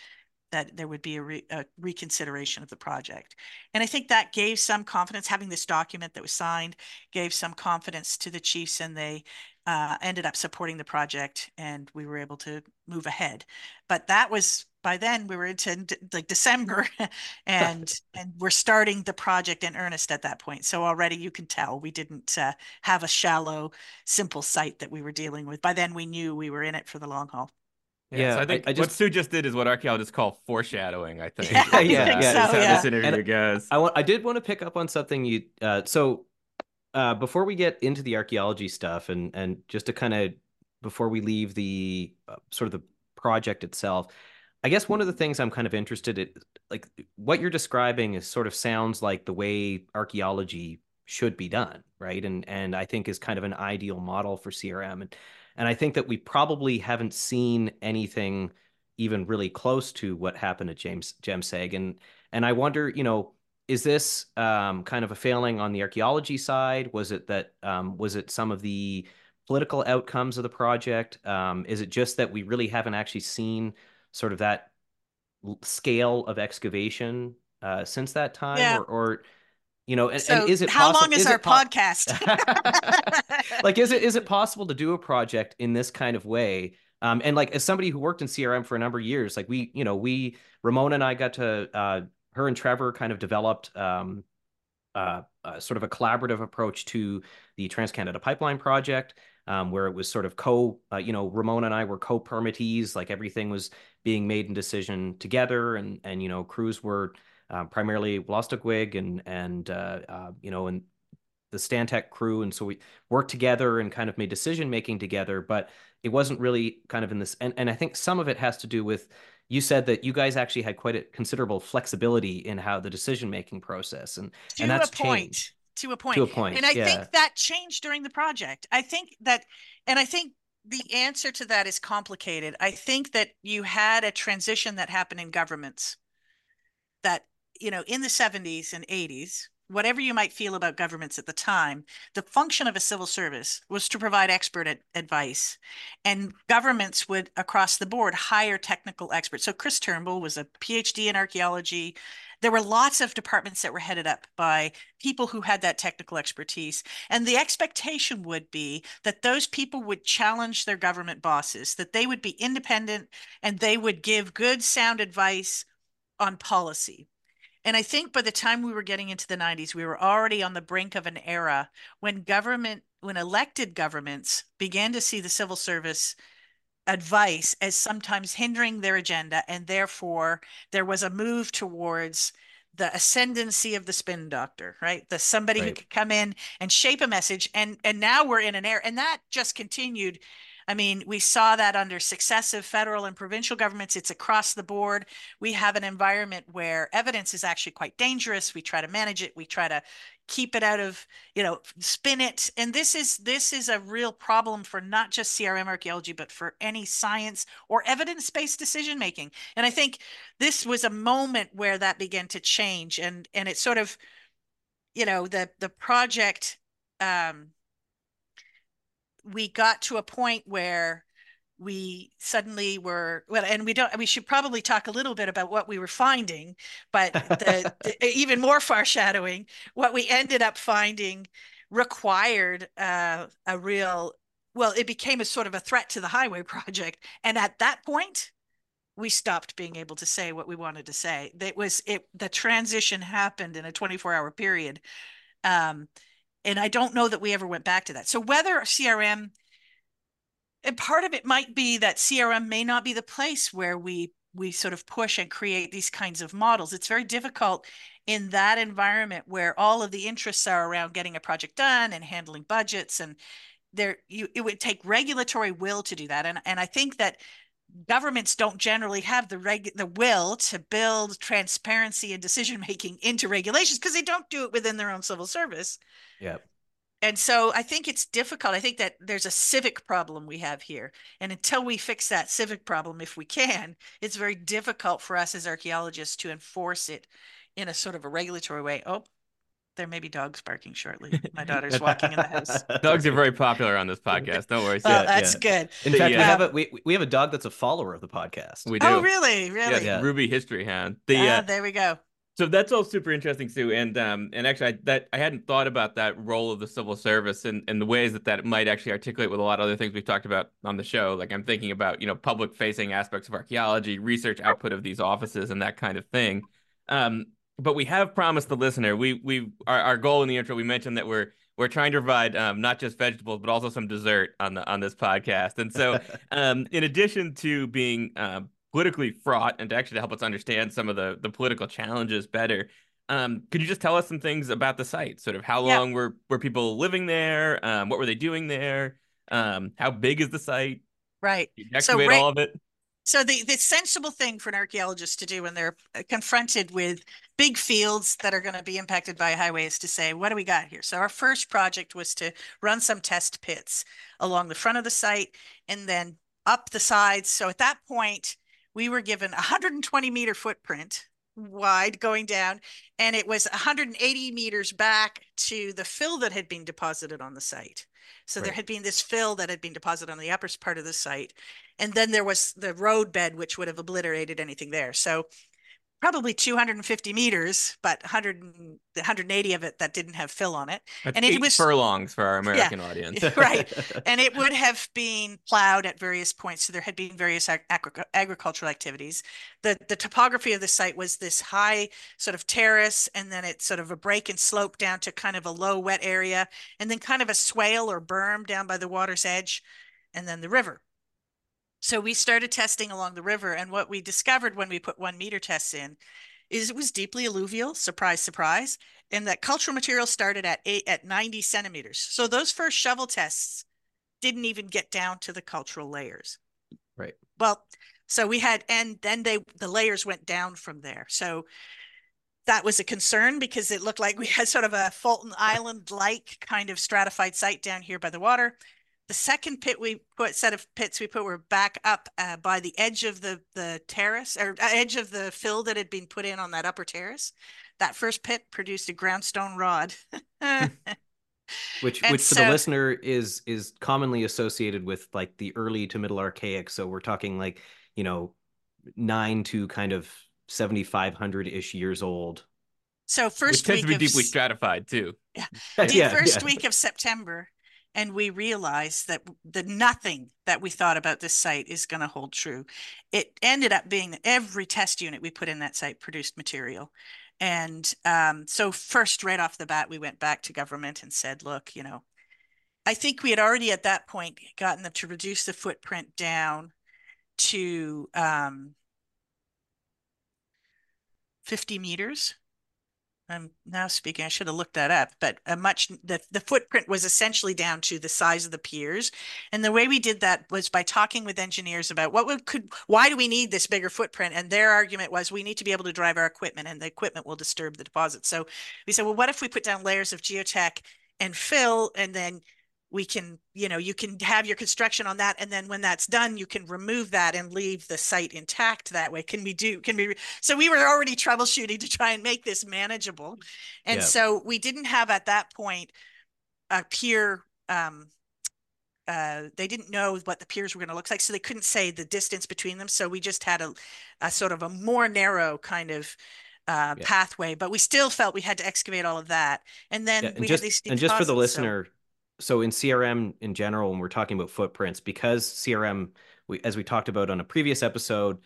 that there would be a, re a, reconsideration of the project. And I think that gave some confidence, having this document that was signed gave some confidence to the chiefs and they uh, ended up supporting the project and we were able to move ahead. But that was by then we were into like December and and we're starting the project in earnest at that point. So already you can tell we didn't uh, have a shallow, simple site that we were dealing with. By then we knew we were in it for the long haul. Yeah, yeah so I think I, I just, what Sue just did is what archaeologists call foreshadowing. I think. Yeah, yeah, yeah. yeah. So, how yeah. this interview and goes. I want. I did want to pick up on something you. Uh, so, uh, before we get into the archaeology stuff, and and just to kind of before we leave the uh, sort of the project itself, I guess one of the things I'm kind of interested in, like what you're describing, is sort of sounds like the way archaeology should be done, right? And and I think is kind of an ideal model for CRM. And and I think that we probably haven't seen anything even really close to what happened at James Jemseg. And and I wonder, you know, is this um, kind of a failing on the archaeology side? Was it that um, was it some of the political outcomes of the project? Um, is it just that we really haven't actually seen sort of that scale of excavation uh, since that time, yeah. or, or you know and, so and is it how possi- long is, is our po- podcast? Like is it is it possible to do a project in this kind of way? Um, and like as somebody who worked in crm for a number of years like we you know we ramona and i got to uh, her and trevor kind of developed um, uh, uh, sort of a collaborative approach to the trans-canada pipeline project um, where it was sort of co uh, you know ramona and i were co-permittees like everything was being made in decision together and and you know crews were uh, primarily Wolastoqiyik and and uh, uh, you know and the Stantec crew, and so we worked together and kind of made decision making together. But it wasn't really kind of in this, and and I think some of it has to do with you said that you guys actually had quite a considerable flexibility in how the decision making process and to and that's a point changed. To a point to a point and i yeah. think that changed during the project i think that and i think the answer to that is complicated i think that you had a transition that happened in governments that you know, in the 70s and 80s, whatever you might feel about governments at the time, the function of a civil service was to provide expert ad- advice. And governments would, across the board, hire technical experts. So Chris Turnbull was a PhD in archaeology. There were lots of departments that were headed up by people who had that technical expertise. And the expectation would be that those people would challenge their government bosses, that they would be independent and they would give good, sound advice on policy. And I think by the time we were getting into the 90s, we were already on the brink of an era when government, when elected governments began to see the civil service advice as sometimes hindering their agenda. And therefore, there was a move towards the ascendancy of the spin doctor, right? The somebody right. who could come in and shape a message. And and now we're in an era, and that just continued I mean, we saw that under successive federal and provincial governments. It's across the board. We have an environment where evidence is actually quite dangerous. We try to manage it. We try to keep it out of, you know, spin it. And this is this is a real problem for not just CRM archaeology, but for any science or evidence-based decision making. And I think this was a moment where that began to change. And and it sort of, you know, the the project um we got to a point where we suddenly were well and we don't we should probably talk a little bit about what we were finding but the, the, even more foreshadowing what we ended up finding required uh, a real well it became a sort of a threat to the highway project. And at that point we stopped being able to say what we wanted to say. It was it the transition happened in a 24 hour period. Um, and I don't know that we ever went back to that. So whether CRM, and part of it might be that CRM may not be the place where we we sort of push and create these kinds of models. It's very difficult in that environment where all of the interests are around getting a project done and handling budgets and there you it would take regulatory will to do that and and I think that governments don't generally have the reg the will to build transparency and decision making into regulations because they don't do it within their own civil service. Yeah. And so I think it's difficult. I think that there's a civic problem we have here. And until we fix that civic problem, if we can, it's very difficult for us as archaeologists to enforce it in a sort of a regulatory way. Oh, there may be dogs barking shortly. My daughter's walking in the house. Dogs are very popular on this podcast. Don't worry. Well, that's yeah. good. In fact, we have a we, we have a dog that's a follower of the podcast. We do. Oh, really? Really? Yes, Yeah. Ruby History Hound. The Ah, uh, there we go. so that's all super interesting, Sue. And um, and actually, I, that I hadn't thought about that role of the civil service and and the ways that that might actually articulate with a lot of other things we've talked about on the show. Like I'm thinking about you know public facing aspects of archaeology, research output of these offices, and that kind of thing. Um, but we have promised the listener. We we our, our goal in the intro we mentioned that we're we're trying to provide um, not just vegetables but also some dessert on the on this podcast. And so um, in addition to being uh, politically fraught and to actually help us understand some of the the political challenges better, um, could you just tell us some things about the site? Sort of how Yeah. long were were people living there? Um, what were they doing there? Um, how big is the site? Right. Did you excavate right- all of it? So the the sensible thing for an archaeologist to do when they're uh, confronted with big fields that are going to be impacted by a highway is to say, what do we got here? So our first project was to run some test pits along the front of the site and then up the sides. So at that point, we were given a 120 meter footprint wide going down, and it was 180 meters back to the fill that had been deposited on the site. So there had been this fill that had been deposited on the upper part of the site. And then there was the road bed, which would have obliterated anything there. So probably 250 meters, but 100, 180 of it that didn't have fill on it. That's And it was- furlongs for our American audience. Right. And it would have been plowed at various points. So there had been various ag- agricultural activities. The, the topography of the site was this high sort of terrace, and then it's sort of a break and slope down to kind of a low wet area, and then kind of a swale or berm down by the water's edge, and then the river. So we started testing along the river, and what we discovered when we put one meter tests in is it was deeply alluvial. Surprise, surprise, and that cultural material started at eight at 90 centimeters. So those first shovel tests didn't even get down to the cultural layers. Right. Well, so we had, and then they the layers went down from there. So that was a concern because it looked like we had sort of a Fulton Island like kind of stratified site down here by the water. The second pit we put set of pits we put were back up uh, by the edge of the the terrace or uh, edge of the fill that had been put in on that upper terrace. That first pit produced a groundstone rod. which And which for so- the listener is is commonly associated with like the early to middle archaic so we're talking like you know 9 to kind of 7500 ish years old so Which first tends week to be of deeply stratified too. Yeah. The Yeah, first yeah. week of September, and we realized that the nothing that we thought about this site is going to hold true. It ended up being that every test unit we put in that site produced material. And um, so first, right off the bat, we went back to government and said, look, you know, I think we had already at that point gotten them to reduce the footprint down to um, 50 meters. I'm now speaking, I should have looked that up, but a much the, the footprint was essentially down to the size of the piers. And the way we did that was by talking with engineers about what would could why do we need this bigger footprint? And their argument was we need to be able to drive our equipment and the equipment will disturb the deposit. So we said, well, what if we put down layers of geotech and fill and then we can, you know, you can have your construction on that. And then when that's done, you can remove that and leave the site intact that way. Can we do, can we, so we were already troubleshooting to try and make this manageable. And Yeah. so we didn't have at that point a pier, um, uh, they didn't know what the piers were going to look like, so they couldn't say the distance between them. So we just had a, a sort of a more narrow kind of uh, Yeah. pathway, but we still felt we had to excavate all of that. And then Yeah, and we just had these and just for the deposits, so- listener so in crm in general when we're talking about footprints because crm we, as we talked about on a previous episode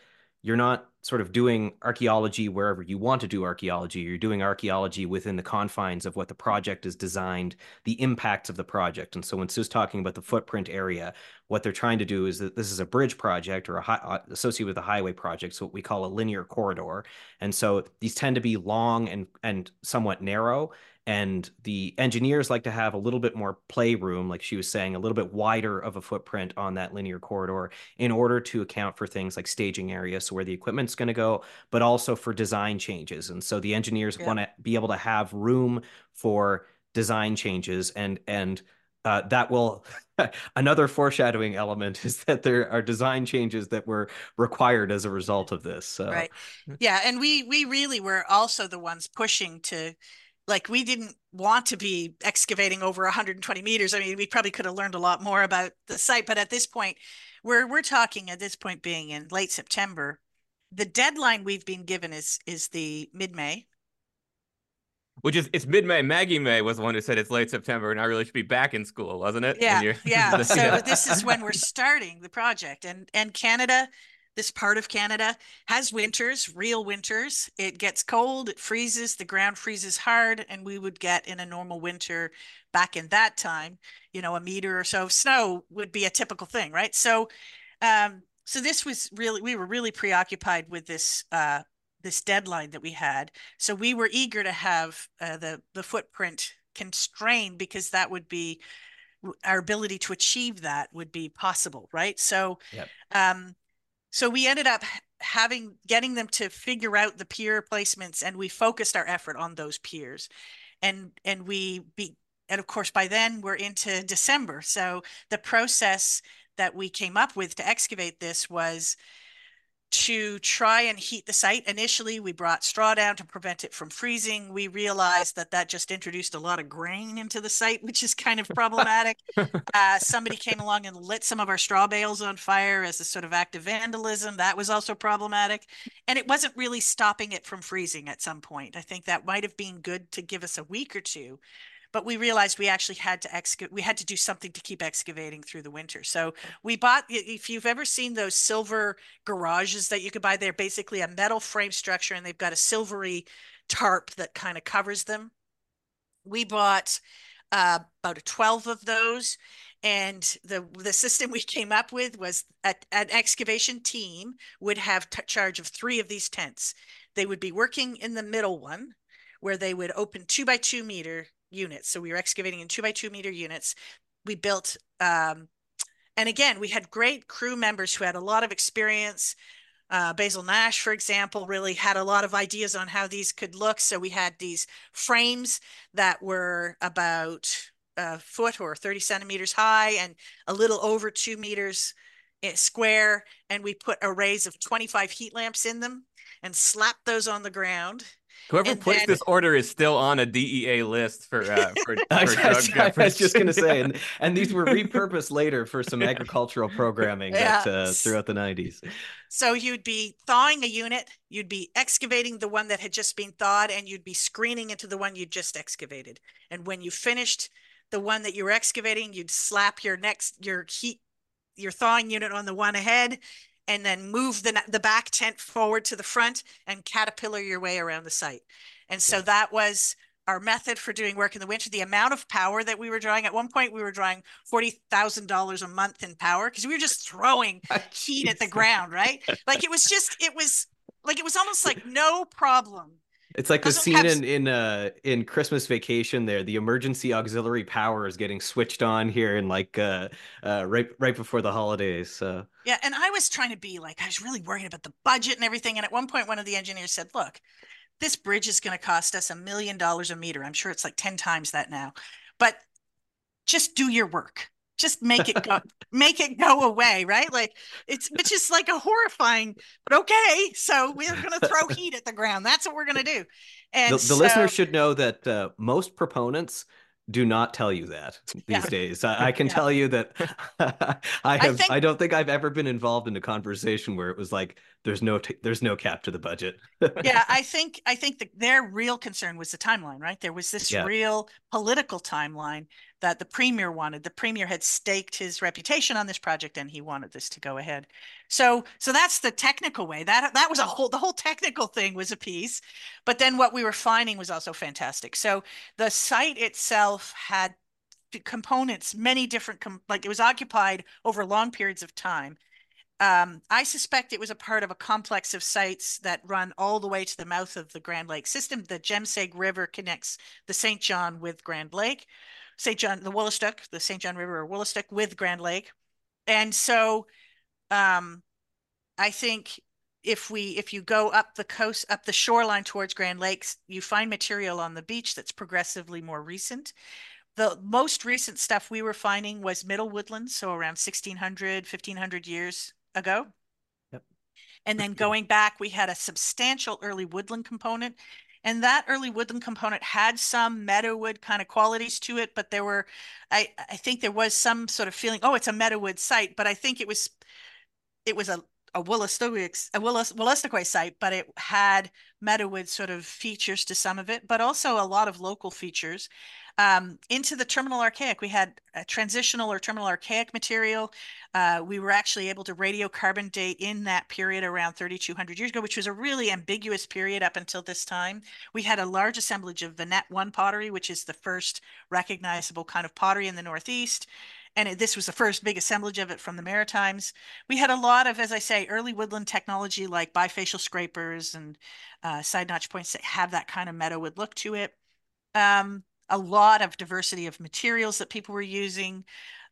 you're not sort of doing archaeology wherever you want to do archaeology. You're doing archaeology within the confines of what the project is designed, the impacts of the project. And so when Sue's talking about the footprint area, what they're trying to do is that this is a bridge project or a high, uh, associated with a highway project, so what we call a linear corridor. And so these tend to be long and and somewhat narrow and the engineers like to have a little bit more playroom like she was saying a little bit wider of a footprint on that linear corridor in order to account for things like staging areas so where the equipment's going to go but also for design changes and so the engineers yeah. want to be able to have room for design changes and and uh, that will another foreshadowing element is that there are design changes that were required as a result of this so. right yeah and we we really were also the ones pushing to like we didn't want to be excavating over 120 meters. I mean, we probably could have learned a lot more about the site, but at this point, we're we're talking at this point being in late September. The deadline we've been given is is the mid May. Which is it's mid May. Maggie May was the one who said it's late September, and I really should be back in school, wasn't it? Yeah, yeah. so this is when we're starting the project, and and Canada this part of Canada has winters, real winters. It gets cold, it freezes, the ground freezes hard, and we would get in a normal winter back in that time, you know, a meter or so of snow would be a typical thing, right? So, um, so this was really we were really preoccupied with this uh, this deadline that we had. So we were eager to have uh, the the footprint constrained because that would be our ability to achieve that would be possible, right? So, yep. um, so we ended up having getting them to figure out the peer placements and we focused our effort on those peers. And and we be and of course by then we're into december. So the process that we came up with to excavate this was to try and heat the site. Initially, we brought straw down to prevent it from freezing. We realized that that just introduced a lot of grain into the site, which is kind of problematic. uh, somebody came along and lit some of our straw bales on fire as a sort of act of vandalism. That was also problematic. And it wasn't really stopping it from freezing at some point. I think that might have been good to give us a week or two but we realized we actually had to excavate we had to do something to keep excavating through the winter. So we bought if you've ever seen those silver garages that you could buy they're basically a metal frame structure and they've got a silvery tarp that kind of covers them. We bought uh, about a 12 of those and the the system we came up with was an excavation team would have charge of three of these tents. They would be working in the middle one where they would open two by two meter units. So we were excavating in two by two meter units. We built, um, and again, we had great crew members who had a lot of experience. Uh, Basil Nash, for example, really had a lot of ideas on how these could look. So we had these frames that were about a foot or 30 centimeters high and a little over two meters eh, square. And we put arrays of 25 heat lamps in them and slapped those on the ground Whoever and placed then, this order is still on a DEA list for uh, for, for I, drug I was just going to say, and, and these were repurposed later for some agricultural programming yeah. that, uh, throughout the 90s. So you'd be thawing a unit, you'd be excavating the one that had just been thawed, and you'd be screening into the one you just excavated. And when you finished the one that you were excavating, you'd slap your next your heat your thawing unit on the one ahead and then move the, the back tent forward to the front and caterpillar your way around the site. And so that was our method for doing work in the winter. The amount of power that we were drawing at one point, we were drawing $40,000 a month in power because we were just throwing oh, heat at the ground, right? Like it was just, it was like, it was almost like no problem it's like the scene have... in in uh in Christmas Vacation. There, the emergency auxiliary power is getting switched on here, and like uh, uh right right before the holidays. So yeah, and I was trying to be like I was really worried about the budget and everything. And at one point, one of the engineers said, "Look, this bridge is going to cost us a million dollars a meter. I'm sure it's like ten times that now, but just do your work." Just make it go make it go away right like it's which is like a horrifying but okay so we're going to throw heat at the ground that's what we're going to do and the, the so, listener should know that uh, most proponents do not tell you that these yeah. days. I, I can yeah. tell you that I have. I, think, I, don't think I've ever been involved in a conversation where it was like there's no t- there's no cap to the budget. yeah, I think I think the, their real concern was the timeline, right? There was this yeah. real political timeline that the premier wanted. The premier had staked his reputation on this project, and he wanted this to go ahead. So, so that's the technical way. That that was a whole the whole technical thing was a piece, but then what we were finding was also fantastic. So the site itself had components, many different com- like it was occupied over long periods of time um, I suspect it was a part of a complex of sites that run all the way to the mouth of the Grand Lake system. The Jemseg River connects the St. John with Grand Lake, St. John, the Wolastoq, the St. John River or Wolastoq with Grand Lake. And so um, I think if we if you go up the coast up the shoreline towards Grand Lakes, you find material on the beach that's progressively more recent. The most recent stuff we were finding was middle woodlands, so around 1600, 1500 years ago. Yep. And then going back, we had a substantial early woodland component. And that early woodland component had some Meadowood kind of qualities to it, but there were, I, I think there was some sort of feeling, oh, it's a Meadowood site, but I think it was, it was a, a Wolastoqey, a Wolastoqey site, but it had Meadowood sort of features to some of it, but also a lot of local features. Um, into the terminal archaic, we had a transitional or terminal archaic material. Uh, we were actually able to radiocarbon date in that period around 3,200 years ago, which was a really ambiguous period up until this time. We had a large assemblage of Vignette 1 pottery, which is the first recognizable kind of pottery in the Northeast and it, this was the first big assemblage of it from the Maritimes. We had a lot of, as I say, early woodland technology like bifacial scrapers and uh, side notch points that have that kind of meadow Meadowood look to it. Um, a lot of diversity of materials that people were using.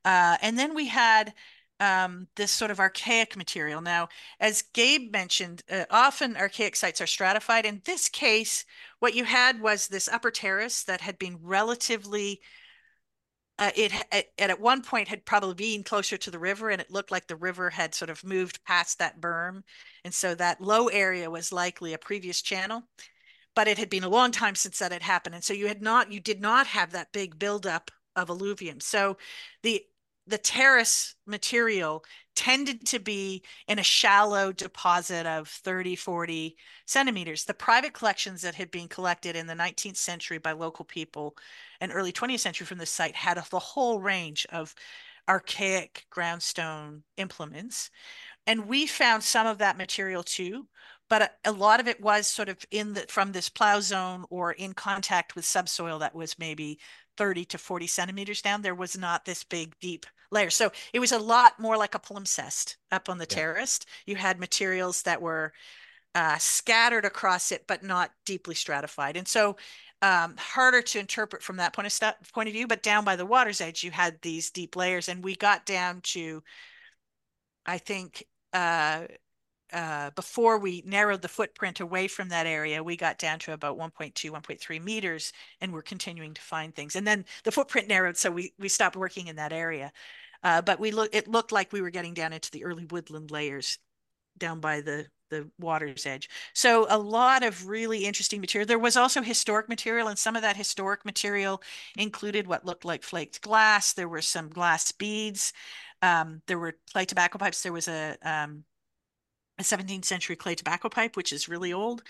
Uh, and then we had um, this sort of archaic material. Now, as Gabe mentioned, uh, often archaic sites are stratified. In this case, what you had was this upper terrace that had been relatively, uh, it at, at one point had probably been closer to the river and it looked like the river had sort of moved past that berm. And so that low area was likely a previous channel but it had been a long time since that had happened. And so you had not, you did not have that big buildup of alluvium. So the the terrace material tended to be in a shallow deposit of 30, 40 centimeters. The private collections that had been collected in the 19th century by local people and early 20th century from the site had a, the whole range of archaic groundstone implements. And we found some of that material too, but a, a, lot of it was sort of in the from this plow zone or in contact with subsoil that was maybe 30 to 40 centimeters down. There was not this big deep layer. So it was a lot more like a palimpsest up on the yeah. terrace. You had materials that were uh, scattered across it, but not deeply stratified. And so um, harder to interpret from that point of st- point of view. But down by the water's edge, you had these deep layers, and we got down to, I think, uh, uh, before we narrowed the footprint away from that area, we got down to about 1.2, 1.3 meters, and we're continuing to find things. And then the footprint narrowed, so we we stopped working in that area. Uh, but we look, it looked like we were getting down into the early woodland layers down by the the water's edge. So a lot of really interesting material. There was also historic material, and some of that historic material included what looked like flaked glass. There were some glass beads. Um, there were clay tobacco pipes. There was a um, a 17th century clay tobacco pipe, which is really old.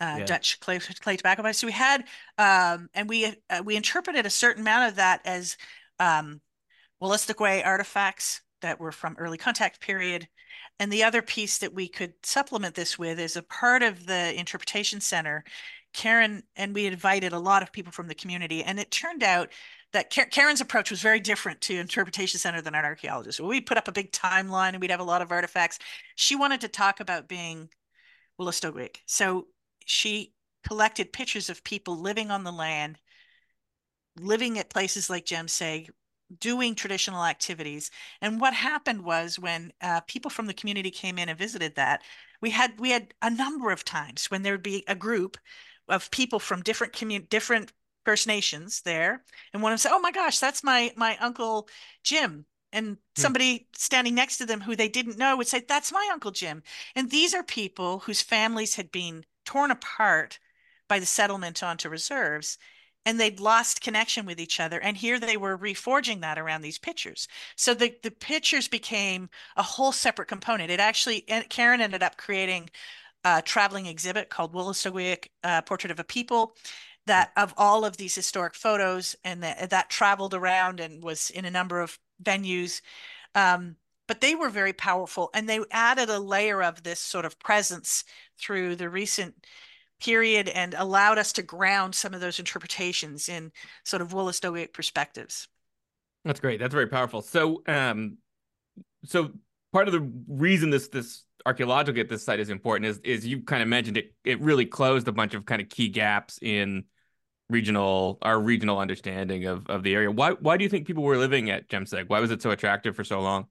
Uh, yeah. Dutch clay, clay tobacco pipe. So we had, um, and we uh, we interpreted a certain amount of that as um, Wolastoqey artifacts that were from early contact period. And the other piece that we could supplement this with is a part of the interpretation center. Karen and we invited a lot of people from the community, and it turned out that Karen's approach was very different to Interpretation Center than an archaeologist. We put up a big timeline and we'd have a lot of artifacts. She wanted to talk about being Wolastoqey. So she collected pictures of people living on the land, living at places like Jemseg, doing traditional activities. And what happened was when uh, people from the community came in and visited that, we had we had a number of times when there would be a group of people from different commun different First Nations there, and one of them said, "Oh my gosh, that's my my uncle Jim." And hmm. somebody standing next to them who they didn't know would say, "That's my uncle Jim." And these are people whose families had been torn apart by the settlement onto reserves, and they'd lost connection with each other. And here they were reforging that around these pictures. So the, the pictures became a whole separate component. It actually, Karen ended up creating a traveling exhibit called Wolastoqiyik uh, Portrait of a People that of all of these historic photos and that, that traveled around and was in a number of venues. Um, but they were very powerful and they added a layer of this sort of presence through the recent period and allowed us to ground some of those interpretations in sort of Wolastoqiyik perspectives. That's great. That's very powerful. So, um, so part of the reason this this archaeological at this site is important is is you kind of mentioned it. It really closed a bunch of kind of key gaps in regional our regional understanding of of the area. Why why do you think people were living at Jemseg? Why was it so attractive for so long?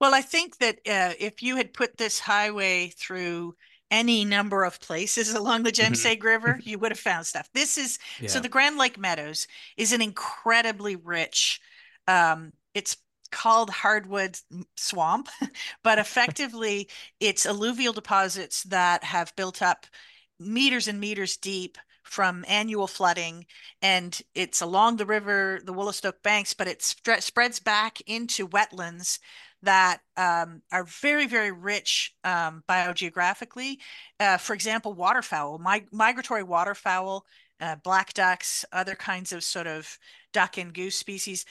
Well, I think that uh, if you had put this highway through any number of places along the Jemseg River, you would have found stuff. This is yeah. so the Grand Lake Meadows is an incredibly rich. Um, it's called hardwood swamp, but effectively it's alluvial deposits that have built up meters and meters deep from annual flooding and it's along the river the Wolastoq banks but it spreads back into wetlands that um, are very, very rich um, biogeographically. Uh, for example, waterfowl, mig- migratory waterfowl, uh, black ducks, other kinds of sort of duck and goose species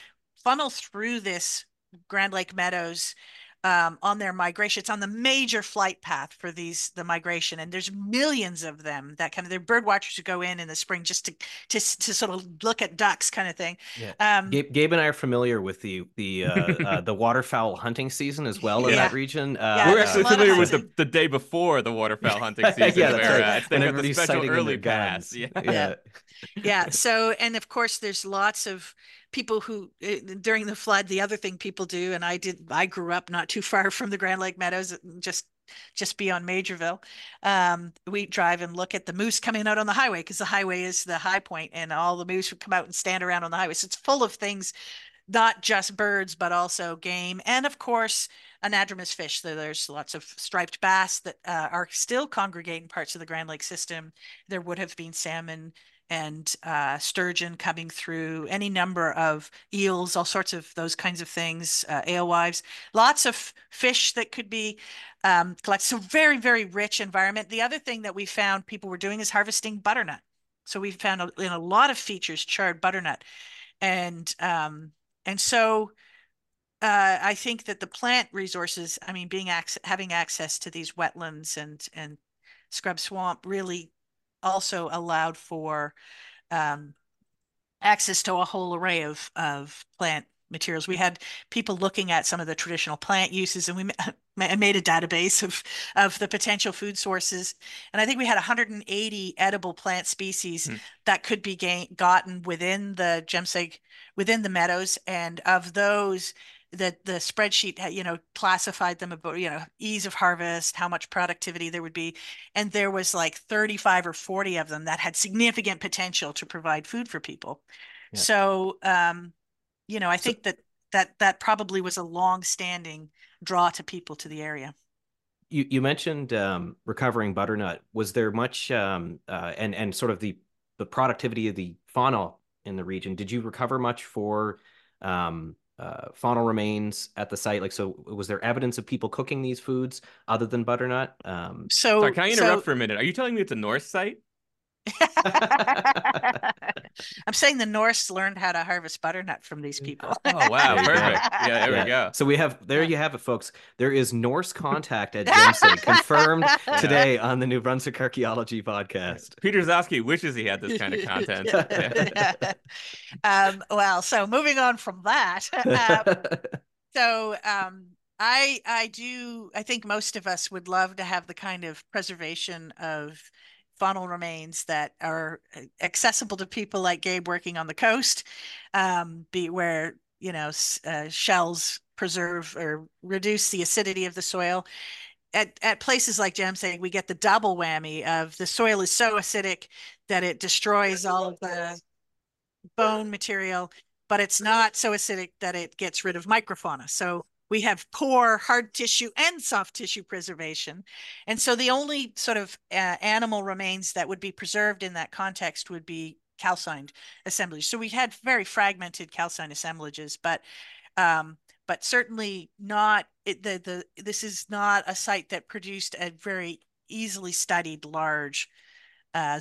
funnel through this Grand Lake Meadows um, on their migration. It's on the major flight path for these the migration, and there's millions of them. That kind of they're bird watchers who go in in the spring just to to to sort of look at ducks, kind of thing. Yeah. Um, Gabe, Gabe and I are familiar with the the uh, uh, the waterfowl hunting season as well in that region. Uh, yeah, We're actually familiar with the, the day before the waterfowl hunting season. yeah, that's where, right. They got the special early pass. Yeah. yeah. yeah. So, and of course, there's lots of people who eh, during the flood the other thing people do and i did i grew up not too far from the grand lake meadows just just beyond Maugerville um, we drive and look at the moose coming out on the highway because the highway is the high point and all the moose would come out and stand around on the highway. So it's full of things not just birds but also game and of course anadromous fish. So there's lots of striped bass that uh, are still congregating parts of the grand lake system. There would have been salmon and uh, sturgeon coming through, any number of eels, all sorts of those kinds of things, uh, alewives, lots of fish that could be um, collected. So very, very rich environment. The other thing that we found people were doing is harvesting butternut. So we found in a lot of features charred butternut, and um, and so uh, I think that the plant resources, I mean, being ac- having access to these wetlands and and scrub swamp really also allowed for um, access to a whole array of, of plant materials. We had people looking at some of the traditional plant uses, and we made a database of of the potential food sources. And I think we had 180 edible plant species mm. that could be gain, gotten within the Jemseg within the meadows. And of those, that the spreadsheet you know classified them about you know ease of harvest how much productivity there would be and there was like 35 or 40 of them that had significant potential to provide food for people. Yeah. so um you know i think that that that probably was a long standing draw to people to the area. You you mentioned um recovering butternut. Was there much um uh and and sort of the the productivity of the fauna in the region did you recover much for um uh, faunal remains at the site? Like, so was there evidence of people cooking these foods other than butternut? Um, so, Sorry, can I interrupt so... for a minute? Are you telling me it's a Norse site? I'm saying the Norse learned how to harvest butternut from these people. oh wow, perfect. Yeah, there yeah. we go. So we have there you have it, folks. There is Norse contact at Jemseg, confirmed yeah. today on the New Brunswick Archaeology podcast. Peter Gzowski wishes he had this kind of content. um, well, so moving on from that. Um, so um, I I do I think most of us would love to have the kind of preservation of faunal remains that are uh, accessible to people like Gabe working on the coast, um, be where you know uh, shells preserve or reduce the acidity of the soil. At, at places like Jemseg, we get the double whammy of the soil is so acidic that it destroys all of the bone material, but it's not so acidic that it gets rid of microfauna. So we have poor hard tissue and soft tissue preservation. And so the only sort of uh, animal remains that would be preserved in that context would be calcined assemblage. So we had very fragmented calcined assemblages, but um, but certainly not it, the the this is not a site that produced a very easily studied large uh,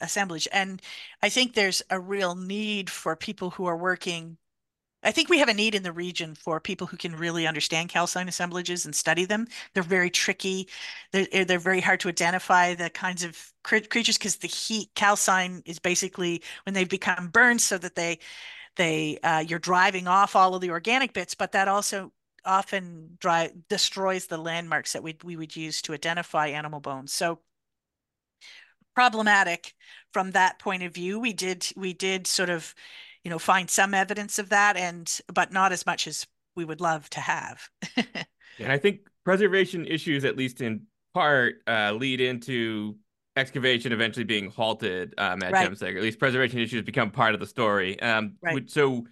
assemblage. And I think there's a real need for people who are working. I think we have a need in the region for people who can really understand calcine assemblages and study them. They're very tricky. They're, eh, they're very hard to identify the kinds of creatures because the heat calcine is basically when they've become burned so that they they uh, you're driving off all of the organic bits, but that also often dry, destroys the landmarks that we, we would use to identify animal bones. So problematic from that point of view. We did we did sort of, you know, find some evidence of that, and but not as much as we would love to have. and I think preservation issues, at least in part, uh, lead into excavation eventually being halted um, at right. At least preservation issues become part of the story. Um, right. Would, so,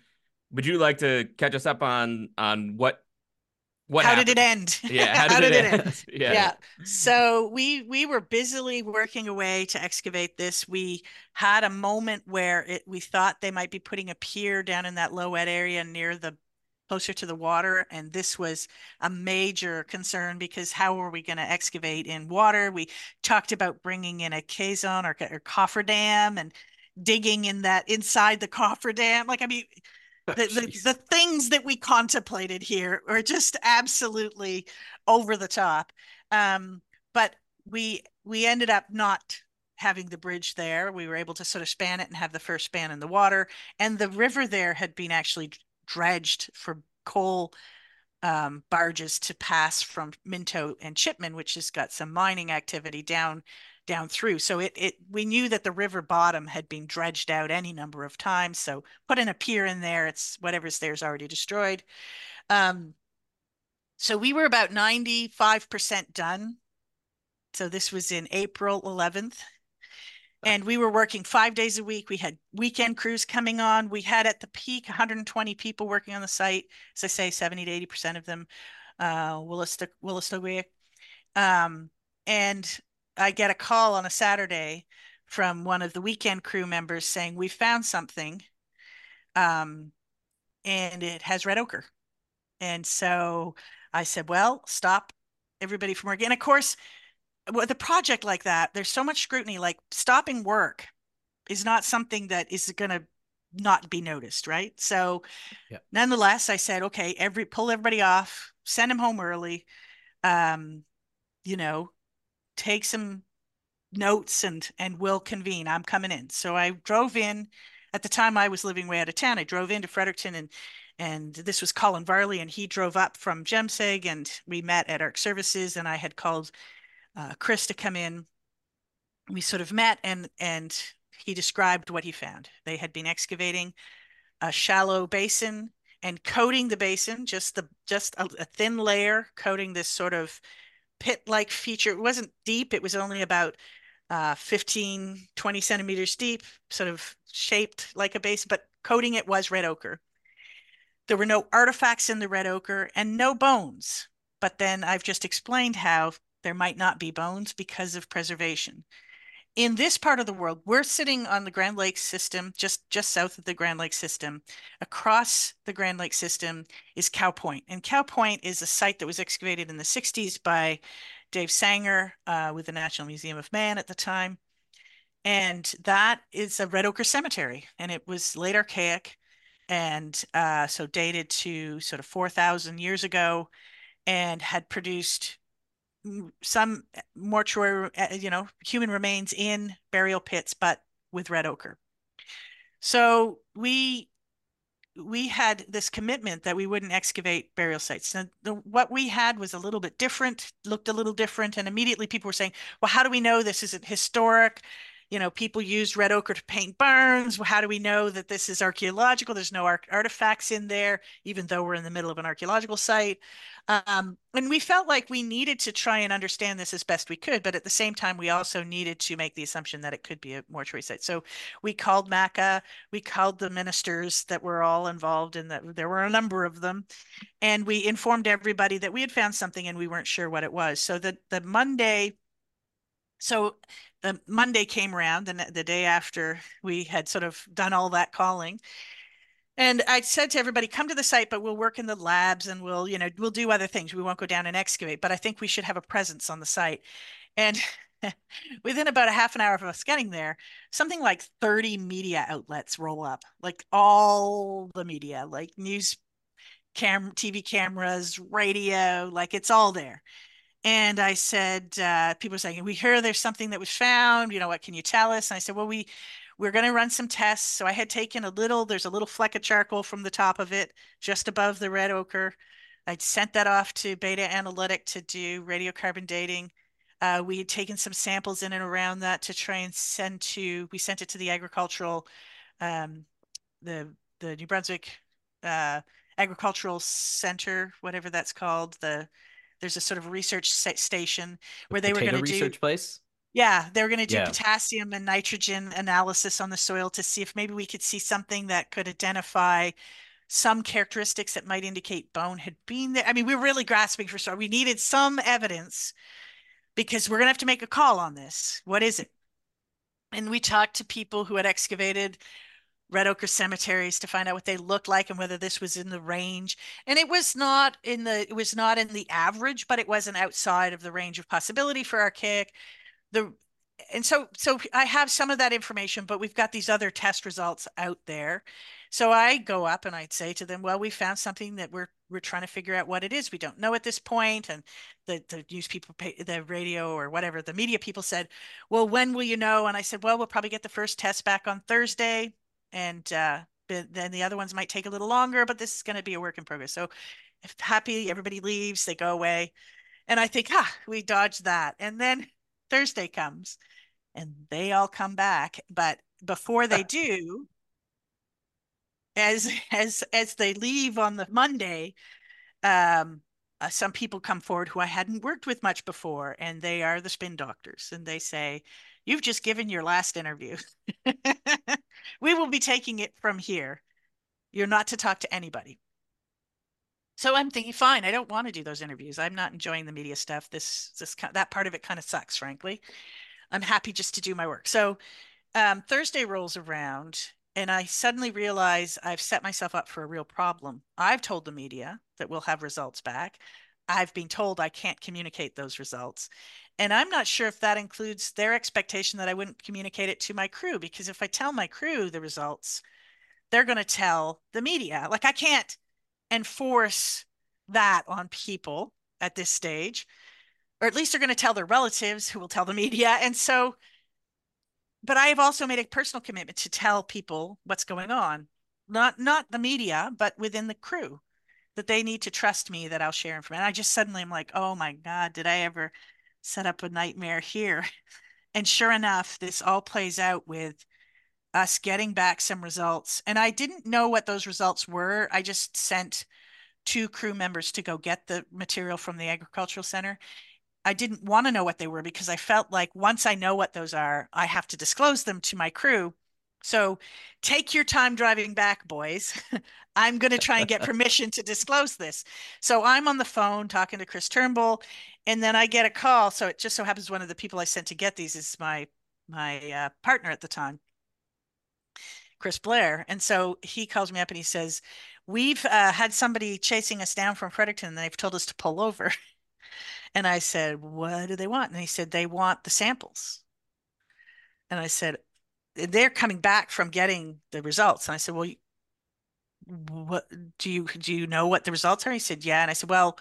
would you like to catch us up on on what what how happened? did it end yeah how did, how did it, end, end? yeah. yeah so we we were busily working away to excavate this we had a moment where it we thought they might be putting a pier down in that low ed area near the closer to the water and this was a major concern because how are we going to excavate in water we talked about bringing in a caisson or, or cofferdam and digging in that inside the cofferdam like i mean the, the, the, things that we contemplated here are just absolutely over the top. Um, but we we ended up not having the bridge there. We were able to sort of span it and have the first span in the water. And the river there had been actually dredged for coal um, barges to pass from Minto and Chipman, which has got some mining activity down down through. So it it we knew that the river bottom had been dredged out any number of times. So put in a pier in there, it's whatever's there is already destroyed. Um, so we were about 95% done. So this was in April 11th. And we were working five days a week. We had weekend crews coming on. We had at the peak 120 people working on the site. As I say, 70 to 80% of them uh, Wolastoqiyik. Um, and I get a call on a Saturday from one of the weekend crew members saying we found something, um, and it has red ochre. And so I said, well, stop everybody from working. And of course, with a project like that, there's so much scrutiny. Like stopping work is not something that is going to not be noticed, right? So, yeah. nonetheless, I said, okay, every pull everybody off, send them home early. Um, you know, take some notes and and we'll convene. I'm coming in. So I drove in. At the time, I was living way out of town. I drove into Fredericton and and this was Colin Varley, and he drove up from Jemseg, and we met at ARC Services, and I had called uh, Chris to come in. We sort of met, and and he described what he found. They had been excavating a shallow basin and coating the basin, just the just a, a thin layer, coating this sort of pit-like feature. It wasn't deep. It was only about uh, 15, 20 centimeters deep, sort of shaped like a base, but coating it was red ochre. There were no artifacts in the red ochre and no bones. But then I've just explained how there might not be bones because of preservation in this part of the world, we're sitting on the Grand Lakes system, just just south of the Grand Lakes system. Across the Grand Lakes system is Cow Point, and Cow Point is a site that was excavated in the '60s by Dave Sanger uh, with the National Museum of Man at the time, and that is a red ochre cemetery, and it was late archaic, and uh, so dated to sort of 4,000 years ago, and had produced some mortuary, uh, you know, human remains in burial pits, but with red ochre. So we we had this commitment that we wouldn't excavate burial sites. And the, what we had was a little bit different, looked a little different, and immediately people were saying, "Well, how do we know this isn't historic? You know, people used red ochre to paint barns. How do we know that this is archaeological? There's no artifacts in there, even though we're in the middle of an archaeological site. Um, and we felt like we needed to try and understand this as best we could, but at the same time, we also needed to make the assumption that it could be a mortuary site. So we called MACA, we called the ministers that were all involved in that. There were a number of them, and we informed everybody that we had found something and we weren't sure what it was. So the the Monday, so the Monday came around, and the day after we had sort of done all that calling, and I said to everybody, come to the site, but we'll work in the labs and we'll, you know, we'll do other things. We won't go down and excavate, but I think we should have a presence on the site. And within about a half an hour of us getting there, something like 30 media outlets roll up, like all the media, like news cam TV cameras, radio, like it's all there. And I said, uh, people were saying, we hear there's something that was found, you know, what can you tell us? And I said, well, we we're going to run some tests. So I had taken a little, there's a little fleck of charcoal from the top of it, just above the red ochre. I'd sent that off to Beta Analytic to do radiocarbon dating. Uh, we had taken some samples in and around that to try and send to, we sent it to the agricultural, um, the, the New Brunswick uh, Agricultural Center, whatever that's called. The There's a sort of research station where they were going to do. research place? Yeah, they were going to do yeah. potassium and nitrogen analysis on the soil to see if maybe we could see something that could identify some characteristics that might indicate bone had been there. I mean, we were really grasping for sure. We needed some evidence because we're going to have to make a call on this. What is it? And we talked to people who had excavated red ochre cemeteries to find out what they looked like and whether this was in the range. And it was not in the it was not in the average, but it wasn't outside of the range of possibility for archaic the and so so I have some of that information, but we've got these other test results out there. So I go up and I'd say to them, well, we found something that we're we're trying to figure out what it is. We don't know at this point. And the the news people, the radio or whatever, the media people said, well, when will you know? And I said, well, we'll probably get the first test back on Thursday, and uh, then the other ones might take a little longer. But this is going to be a work in progress. So if happy, everybody leaves, they go away, and I think, ah, we dodged that. And then Thursday comes and they all come back. But before they do, as as as they leave on the Monday, um, uh, some people come forward who I hadn't worked with much before, and they are the spin doctors, and they say, "You've just given your last interview. we will be taking it from here. You're not to talk to anybody." So I'm thinking, fine, I don't want to do those interviews. I'm not enjoying the media stuff. This, this, that part of it kind of sucks, frankly. I'm happy just to do my work. So um, Thursday rolls around and I suddenly realize I've set myself up for a real problem. I've told the media that we'll have results back. I've been told I can't communicate those results. And I'm not sure if that includes their expectation that I wouldn't communicate it to my crew, because if I tell my crew the results, they're going to tell the media. Like I can't enforce that on people at this stage, or at least they're going to tell their relatives who will tell the media. And so, but I have also made a personal commitment to tell people what's going on, not not the media, but within the crew, that they need to trust me that I'll share information. I just suddenly am like, oh my God, did I ever set up a nightmare here? And sure enough, this all plays out with us getting back some results. And I didn't know what those results were. I just sent two crew members to go get the material from the agricultural center. I didn't want to know what they were because I felt like once I know what those are, I have to disclose them to my crew. So take your time driving back, boys. I'm going to try and get permission to disclose this. So I'm on the phone talking to Chris Turnbull, and then I get a call. So it just so happens one of the people I sent to get these is my my uh, partner at the time. Chris Blair. And so he calls me up and he says, We've uh, had somebody chasing us down from Fredericton and they've told us to pull over. and I said, What do they want? And he said, They want the samples. And I said, They're coming back from getting the results. And I said, Well, what do you do you know what the results are? He said, Yeah. And I said, Well,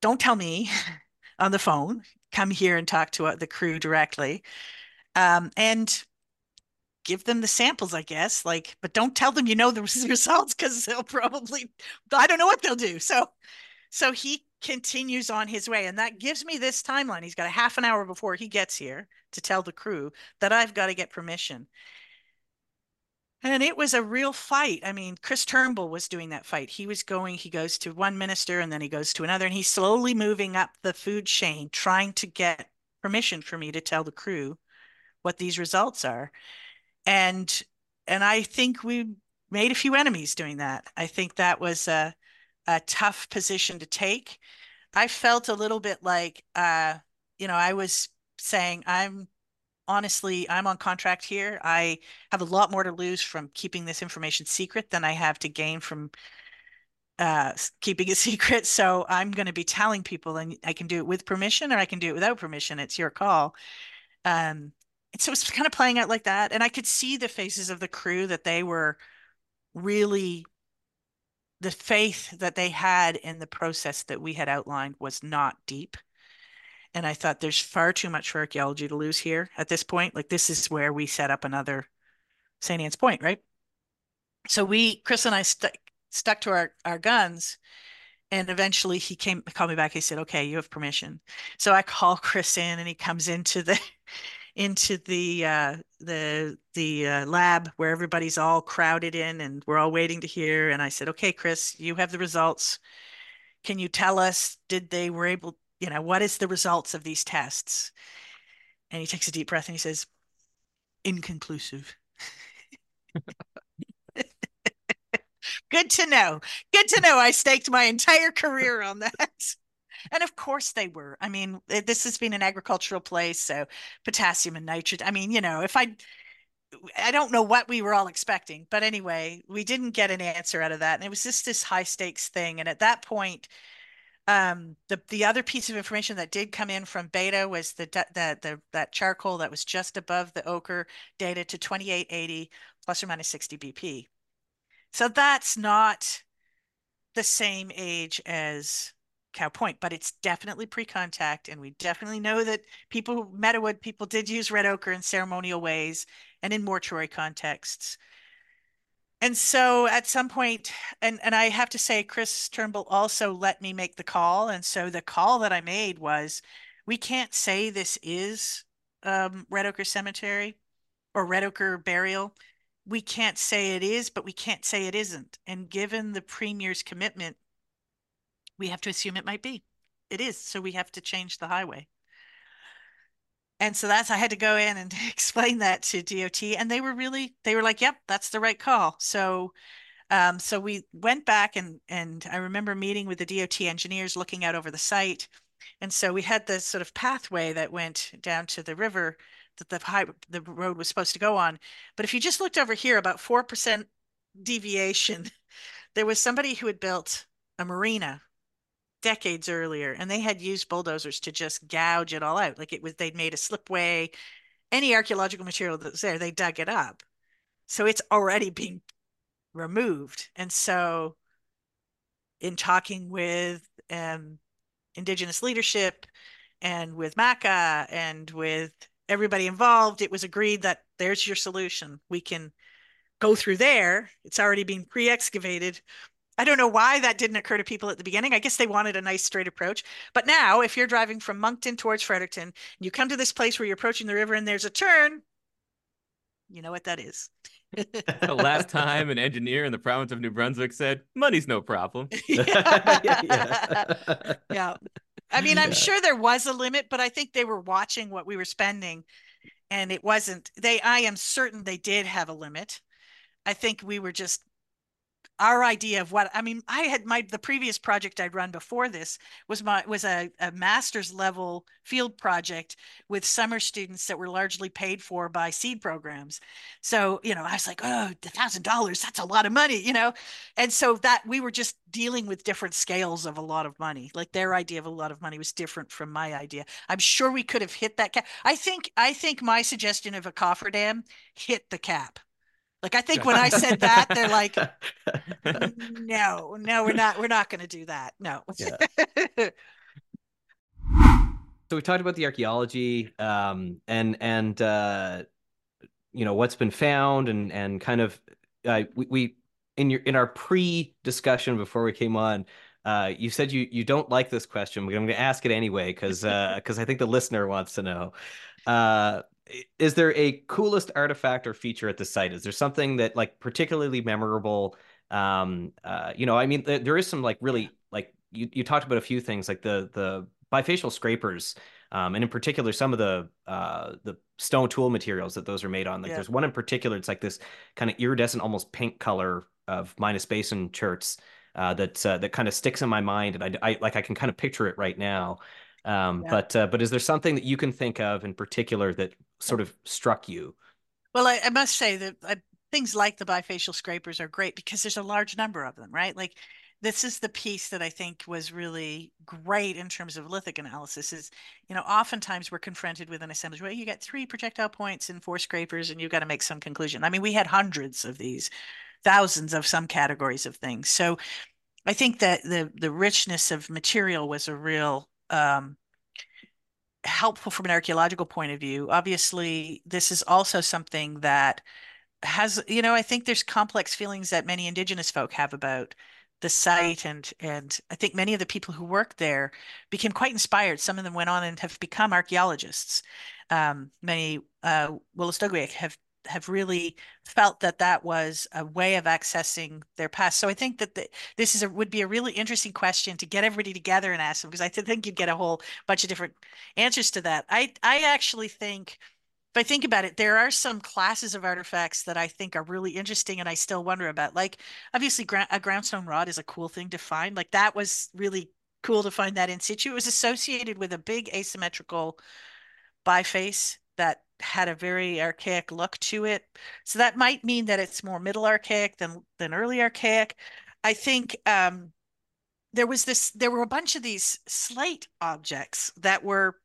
don't tell me on the phone. Come here and talk to uh, the crew directly. Um, and give them the samples, I guess. Like, but don't tell them you know the results because they'll probably I don't know what they'll do. So so he continues on his way. And that gives me this timeline. He's got a half an hour before he gets here to tell the crew that I've got to get permission. And it was a real fight. I mean, Chris Turnbull was doing that fight. He was going, he goes to one minister and then he goes to another, and he's slowly moving up the food chain, trying to get permission for me to tell the crew what these results are and and I think we made a few enemies doing that. I think that was a a tough position to take. I felt a little bit like uh, you know, I was saying, I'm honestly, I'm on contract here. I have a lot more to lose from keeping this information secret than I have to gain from uh, keeping it secret. So I'm going to be telling people, and I can do it with permission or I can do it without permission. It's your call. Um, and so it's kind of playing out like that. And I could see the faces of the crew that they were really the faith that they had in the process that we had outlined was not deep. And I thought there's far too much for archaeology to lose here at this point. Like this is where we set up another St. Anne's Point, right? So we, Chris and I stuck stuck to our, our guns. And eventually he came called me back. He said, okay, you have permission. So I call Chris in and he comes into the into the uh, the the uh, lab where everybody's all crowded in and we're all waiting to hear. And I said, okay, Chris, you have the results. Can you tell us, did they were able, you know, what is the results of these tests? And he takes a deep breath and he says, inconclusive. Good to know. Good to know. I staked my entire career on that. And of course they were. I mean, this has been an agricultural place, so potassium and nitrogen. I mean, you know, if I I don't know what we were all expecting, but anyway, we didn't get an answer out of that. And it was just this high stakes thing. And at that point, um, the the other piece of information that did come in from Beta was the that the that charcoal that was just above the ochre data to 2880 plus or minus 60 BP. So that's not the same age as Cow Point, but it's definitely pre-contact, and we definitely know that people, Meadowood people, did use red ochre in ceremonial ways and in mortuary contexts. And so at some point, and and I have to say, Chris Turnbull also let me make the call, and so the call that I made was, we can't say this is um, Red Ochre Cemetery or Red Ochre Burial. We can't say it is, but we can't say it isn't. And given the premier's commitment we have to assume it might be. It is. So we have to change the highway. And so that's, I had to go in and explain that to DOT. And they were really, they were like, yep, that's the right call. So, um, so we went back and, and I remember meeting with the DOT engineers looking out over the site. And so we had this sort of pathway that went down to the river that the high, the road was supposed to go on. But if you just looked over here, about 4% deviation, there was somebody who had built a marina decades earlier and they had used bulldozers to just gouge it all out like it was they'd made a slipway any archaeological material that was there they dug it up. So it's already being removed and so in talking with um, indigenous leadership and with maca and with everybody involved it was agreed that there's your solution. We can go through there. It's already been pre-excavated I don't know why that didn't occur to people at the beginning. I guess they wanted a nice straight approach. But now, if you're driving from Moncton towards Fredericton, and you come to this place where you're approaching the river and there's a turn, you know what that is. the last time an engineer in the province of New Brunswick said, money's no problem. yeah. yeah. yeah. I mean, I'm yeah. sure there was a limit, but I think they were watching what we were spending and it wasn't they I am certain they did have a limit. I think we were just our idea of what I mean, I had my the previous project I'd run before this was my was a, a master's level field project with summer students that were largely paid for by seed programs. So, you know, I was like, oh, a thousand dollars, that's a lot of money, you know? And so that we were just dealing with different scales of a lot of money. Like their idea of a lot of money was different from my idea. I'm sure we could have hit that cap. I think I think my suggestion of a cofferdam hit the cap like I think when I said that, they're like, no, no, we're not, we're not going to do that. No. Yeah. so we talked about the archaeology, um, and and uh, you know what's been found, and and kind of uh, we, we in your in our pre discussion before we came on. Uh, you said you you don't like this question, but I'm going to ask it anyway because because uh, I think the listener wants to know. Is there a coolest artifact or feature at the site? Is there something that like particularly memorable? Um, uh, you know, I mean, th- there is some like really like you, you talked about a few things like the the bifacial scrapers, um, and in particular some of the uh, the stone tool materials that those are made on. Like yeah. there's one in particular, it's like this kind of iridescent, almost pink color of Minas Basin cherts uh, that uh, that kind of sticks in my mind, and I, I like I can kind of picture it right now. Um, yeah. But uh, but is there something that you can think of in particular that sort of struck you? Well, I, I must say that I, things like the bifacial scrapers are great because there's a large number of them, right? Like this is the piece that I think was really great in terms of lithic analysis is, you know, oftentimes we're confronted with an assemblage where you get three projectile points and four scrapers and you've got to make some conclusion. I mean, we had hundreds of these, thousands of some categories of things. So I think that the the richness of material was a real um, helpful from an archaeological point of view. Obviously, this is also something that has, you know, I think there's complex feelings that many indigenous folk have about the site and and I think many of the people who worked there became quite inspired. Some of them went on and have become archaeologists. Um, many uh, have have really felt that that was a way of accessing their past. So I think that the, this is a, would be a really interesting question to get everybody together and ask them because I think you'd get a whole bunch of different answers to that. I I actually think if I think about it, there are some classes of artifacts that I think are really interesting and I still wonder about. Like obviously a groundstone rod is a cool thing to find. Like that was really cool to find that in situ. It was associated with a big asymmetrical biface that had a very archaic look to it. So that might mean that it's more middle archaic than than early archaic. I think um, there was this. There were a bunch of these slate objects that were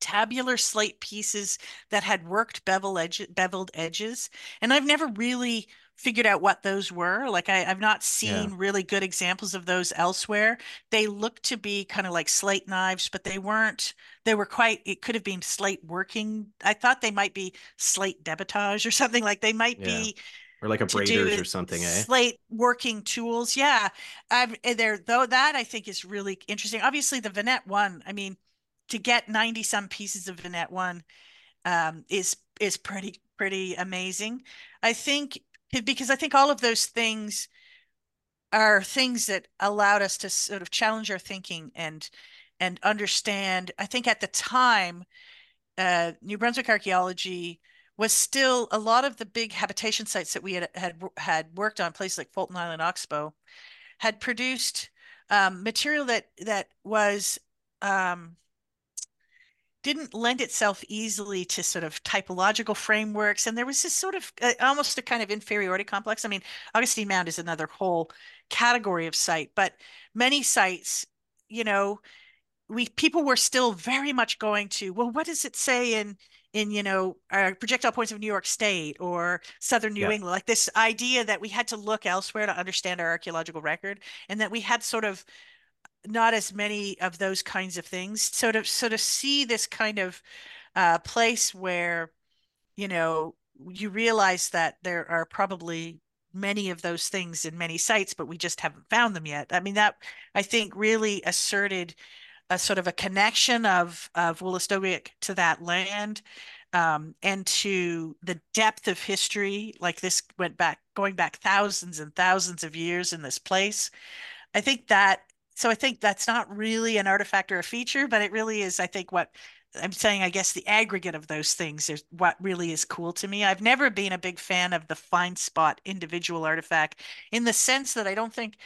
tabular slate pieces that had worked bevel edge, beveled edges, and I've never really figured out what those were. Like I, have not seen yeah. really good examples of those elsewhere. They look to be kind of like slate knives, but they weren't. They were quite. It could have been slate working. I thought they might be slate debitage or something like they might yeah. be. Or like abraders or something, eh? Slate working tools, yeah. I've eh, there though that I think is really interesting. Obviously, the Vinette one. I mean, to get ninety some pieces of Vinette one um, is is pretty pretty amazing. I think because I think all of those things are things that allowed us to sort of challenge our thinking and and understand. I think at the time, uh, New Brunswick archaeology was still a lot of the big habitation sites that we had had had worked on, places like Fulton Island, Oxbow, had produced um, material that that was um, didn't lend itself easily to sort of typological frameworks. And there was this sort of uh, almost a kind of inferiority complex. I mean, Augustine Mound is another whole category of site, but many sites, you know, we people were still very much going to, well, what does it say in in you know our projectile points of New York State or Southern New yeah. England? Like this idea that we had to look elsewhere to understand our archaeological record, and that we had sort of not as many of those kinds of things. So to so to see this kind of uh, place where, you know, you realize that there are probably many of those things in many sites, but we just haven't found them yet. I mean, that I think really asserted a sort of a connection of of Wolastoqiyik to that land. Um, and to the depth of history, like this went back, going back thousands and thousands of years in this place. I think that so I think that's not really an artifact or a feature, but it really is, I think, what I'm saying, I guess the aggregate of those things is what really is cool to me. I've never been a big fan of the find spot individual artifact in the sense that I don't think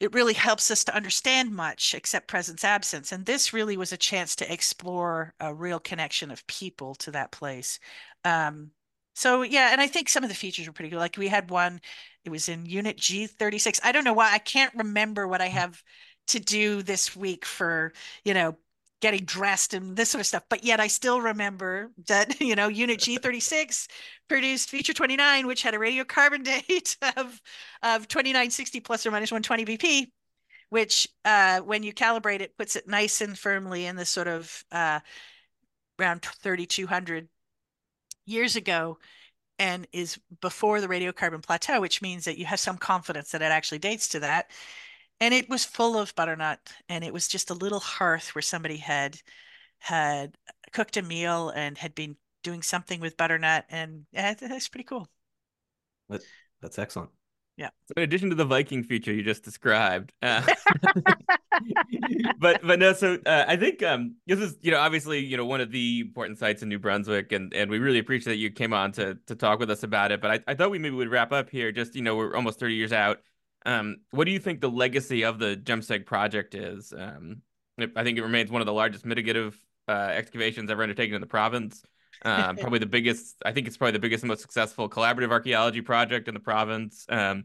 it really helps us to understand much except presence absence. And this really was a chance to explore a real connection of people to that place. Um, so yeah, and I think some of the features were pretty good. Like we had one, it was in unit G36. I don't know why I can't remember what I mm. have to do this week for, you know, getting dressed and this sort of stuff. But yet I still remember that, you know, unit G36 produced feature 29, which had a radiocarbon date of, of 2960 plus or minus 120 BP, which uh, when you calibrate it, puts it nice and firmly in the sort of uh, around 3200 years ago and is before the radiocarbon plateau, which means that you have some confidence that it actually dates to that. And it was full of butternut, and it was just a little hearth where somebody had had cooked a meal and had been doing something with butternut, and that's pretty cool. That, that's excellent. Yeah. So in addition to the Viking feature you just described, uh, but but no, so uh, I think um, this is you know obviously you know one of the important sites in New Brunswick, and and we really appreciate that you came on to to talk with us about it. But I, I thought we maybe would wrap up here. Just you know we're almost thirty years out. Um, what do you think the legacy of the JEMSEG project is? Um, I think it remains one of the largest mitigative uh, excavations ever undertaken in the province. Um, probably the biggest. I think it's probably the biggest and most successful collaborative archaeology project in the province. Um,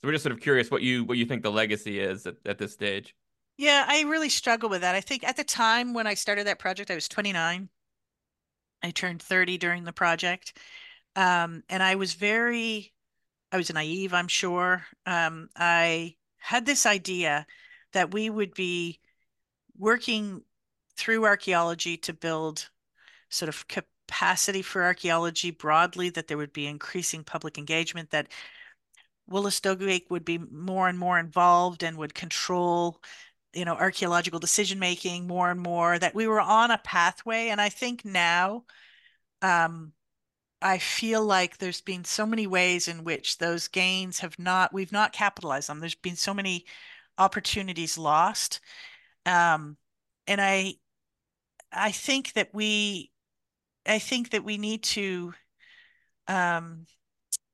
so we're just sort of curious what you what you think the legacy is at, at this stage. Yeah, I really struggle with that. I think at the time when I started that project, I was 29. I turned 30 during the project. Um, and I was very, I was naive, I'm sure. Um, I had this idea that we would be working through archaeology to build sort of capacity for archaeology broadly, that there would be increasing public engagement, that Wolastoqiyik would be more and more involved and would control, you know, archaeological decision making more and more, that we were on a pathway. And I think now, um, I feel like there's been so many ways in which those gains have not, we've not capitalized on. There's been so many opportunities lost. Um, and I, I think that we, I think that we need to, um,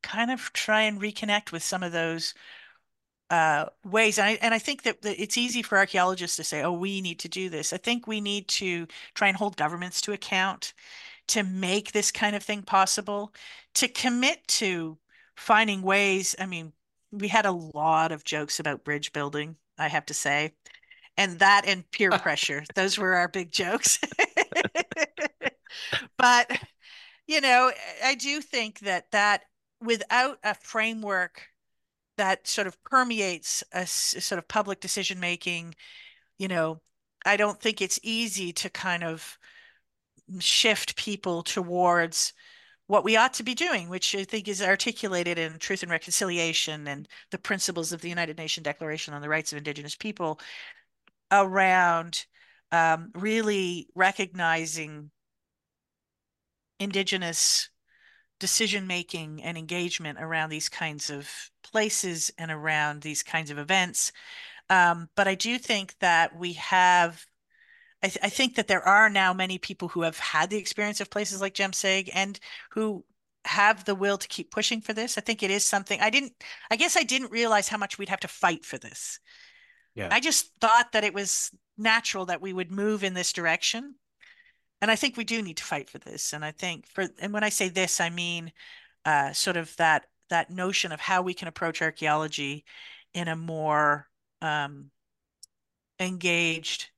kind of try and reconnect with some of those uh, ways. And I, and I think that, that it's easy for archaeologists to say, oh, we need to do this. I think we need to try and hold governments to account to make this kind of thing possible, to commit to finding ways. I mean, we had a lot of jokes about bridge building, I have to say. And that and peer pressure, those were our big jokes. but, you know, I do think that that without a framework that sort of permeates a, a sort of public decision making, you know, I don't think it's easy to kind of shift people towards what we ought to be doing, which I think is articulated in Truth and Reconciliation and the principles of the United Nations Declaration on the Rights of Indigenous People around um, really recognizing Indigenous decision making and engagement around these kinds of places and around these kinds of events. Um, but I do think that we have I, th I, think that there are now many people who have had the experience of places like Jemseg and who have the will to keep pushing for this. I think it is something I didn't, I guess I didn't realize how much we'd have to fight for this. Yeah. I just thought that it was natural that we would move in this direction. And I think we do need to fight for this. And I think for, and when I say this, I mean uh, sort of that, that notion of how we can approach archaeology in a more um, engaged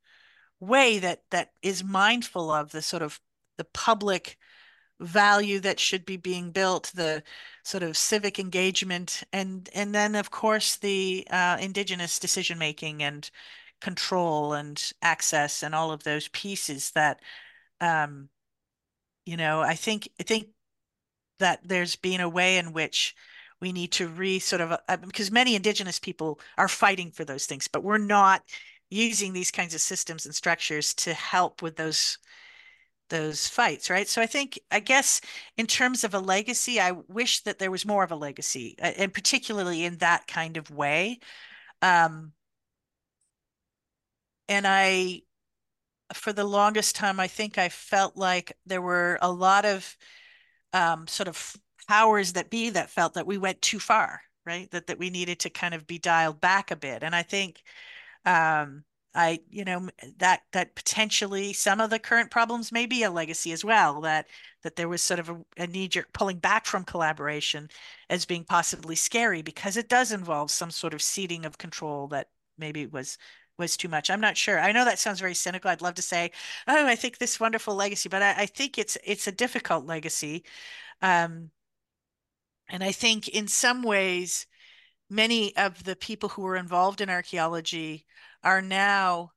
way that that is mindful of the sort of the public value that should be being built, the sort of civic engagement, and and then of course the uh, indigenous decision making and control and access and all of those pieces that um, you know I think I think that there's been a way in which we need to re sort of uh, because many indigenous people are fighting for those things, but we're not using these kinds of systems and structures to help with those those fights right? So i think i guess in terms of a legacy i wish that there was more of a legacy and particularly in that kind of way. Um and i for the longest time i think i felt like there were a lot of um sort of powers that be that felt that we went too far right that that we needed to kind of be dialed back a bit and i think um, I, you know, that that potentially some of the current problems may be a legacy as well. That that there was sort of a, a knee jerk pulling back from collaboration as being possibly scary because it does involve some sort of ceding of control that maybe was was too much. I'm not sure. I know that sounds very cynical. I'd love to say, oh, I think this wonderful legacy, but I, I think it's it's a difficult legacy. Um, and I think in some ways, many of the people who were involved in archaeology are now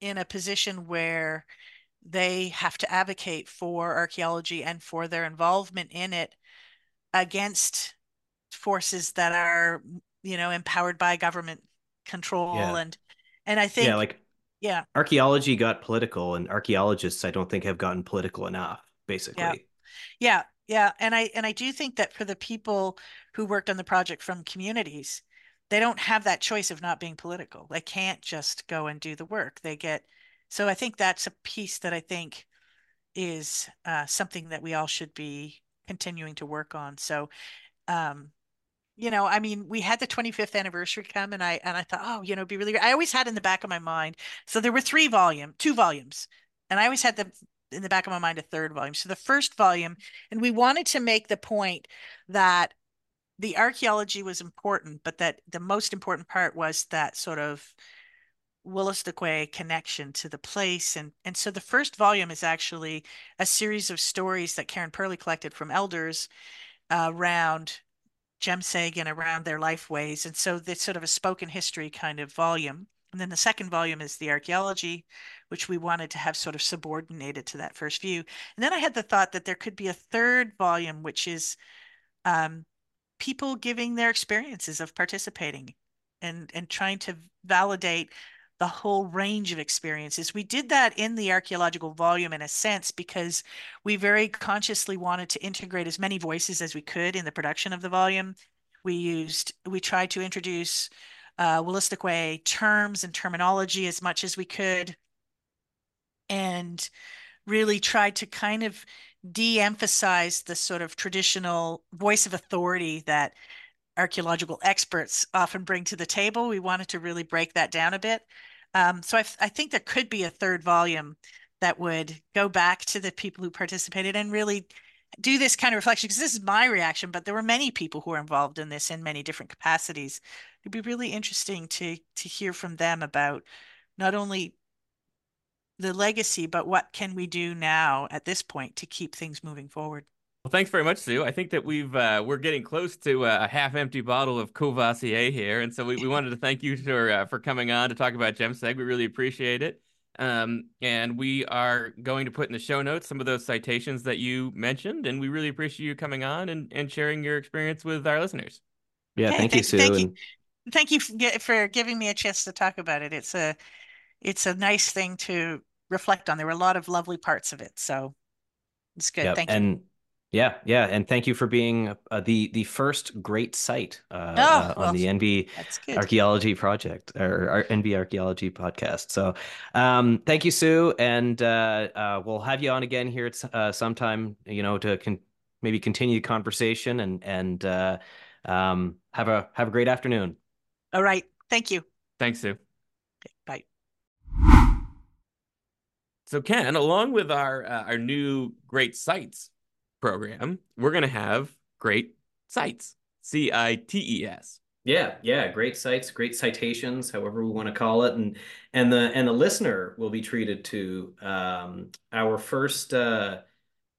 in a position where they have to advocate for archaeology and for their involvement in it against forces that are you know empowered by government control yeah. and and i think yeah like yeah archaeology got political and archaeologists i don't think have gotten political enough basically yeah yeah yeah, and I and I do think that for the people who worked on the project from communities, they don't have that choice of not being political. They can't just go and do the work. They get so I think that's a piece that I think is uh, something that we all should be continuing to work on. So, um, you know, I mean, we had the 25th anniversary come and I and I thought, oh, you know, it'd be really great. I always had in the back of my mind. So there were three volume, two volumes. And I always had the in the back of my mind a third volume. So the first volume, and we wanted to make the point that the archaeology was important, but that the most important part was that sort of Wolastoqey connection to the place. And, and so the first volume is actually a series of stories that Karen Perley collected from elders around Jemseg and around their life ways. And so it's sort of a spoken history kind of volume. And then the second volume is the archaeology, which we wanted to have sort of subordinated to that first view. And then I had the thought that there could be a third volume, which is um, people giving their experiences of participating and and trying to validate the whole range of experiences. We did that in the archaeological volume in a sense because we very consciously wanted to integrate as many voices as we could in the production of the volume. We used, we tried to introduce uh, Wolastoqey terms and terminology as much as we could and really tried to kind of de-emphasize the sort of traditional voice of authority that archaeological experts often bring to the table. We wanted to really break that down a bit. Um, so I, I think there could be a third volume that would go back to the people who participated and really do this kind of reflection because this is my reaction but there were many people who were involved in this in many different capacities it'd be really interesting to to hear from them about not only the legacy but what can we do now at this point to keep things moving forward well, thanks very much, Sue. I think that we've uh, we're getting close to a half-empty bottle of Courvoisier here, and so we, we wanted to thank you for uh, for coming on to talk about Jemseg. We really appreciate it. Um, and we are going to put in the show notes some of those citations that you mentioned, and we really appreciate you coming on and, and sharing your experience with our listeners. Yeah, thank you, Sue. Thank and... you, thank you for giving me a chance to talk about it. It's a it's a nice thing to reflect on. There were a lot of lovely parts of it, so it's good. Yep. Thank and you. Yeah, yeah, and thank you for being uh, the the first great site uh, Oh, uh, on well, the NB. Archaeology Project or our NB Archaeology podcast. So, um, thank you, Sue, and uh, uh, we'll have you on again here at s- uh, sometime. You know, to con maybe continue the conversation and and uh, um, have a have a great afternoon. All right. Thank you. Thanks, Sue. Bye. So, Ken, along with our uh, our new great sites program, we're going to have great sites. C I T E S. Yeah, yeah, great sites, great citations, however we want to call it, and and the and the listener will be treated to um, our first uh,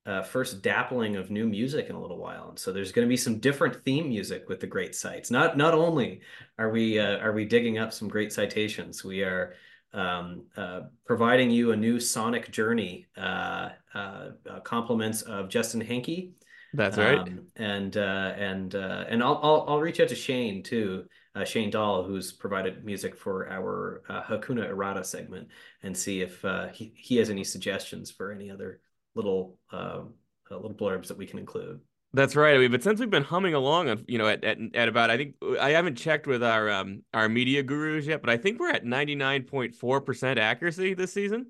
uh, first dappling of new music in a little while. And so there's going to be some different theme music with the great sites. Not not only are we uh, are we digging up some great citations, we are um, uh, providing you a new sonic journey, uh, uh, uh compliments of Justin Henke. That's right. Um, and uh, and uh, and I'll, I'll I'll reach out to Shane too, uh, Shane Dahl, who's provided music for our uh, Hakuna Errata segment, and see if uh, he he has any suggestions for any other little little blurbs that we can include. That's right. I mean, but since we've been humming along on, you know, at, at, at about, I think I haven't checked with our um our media gurus yet, but I think we're at 99.4% accuracy this season.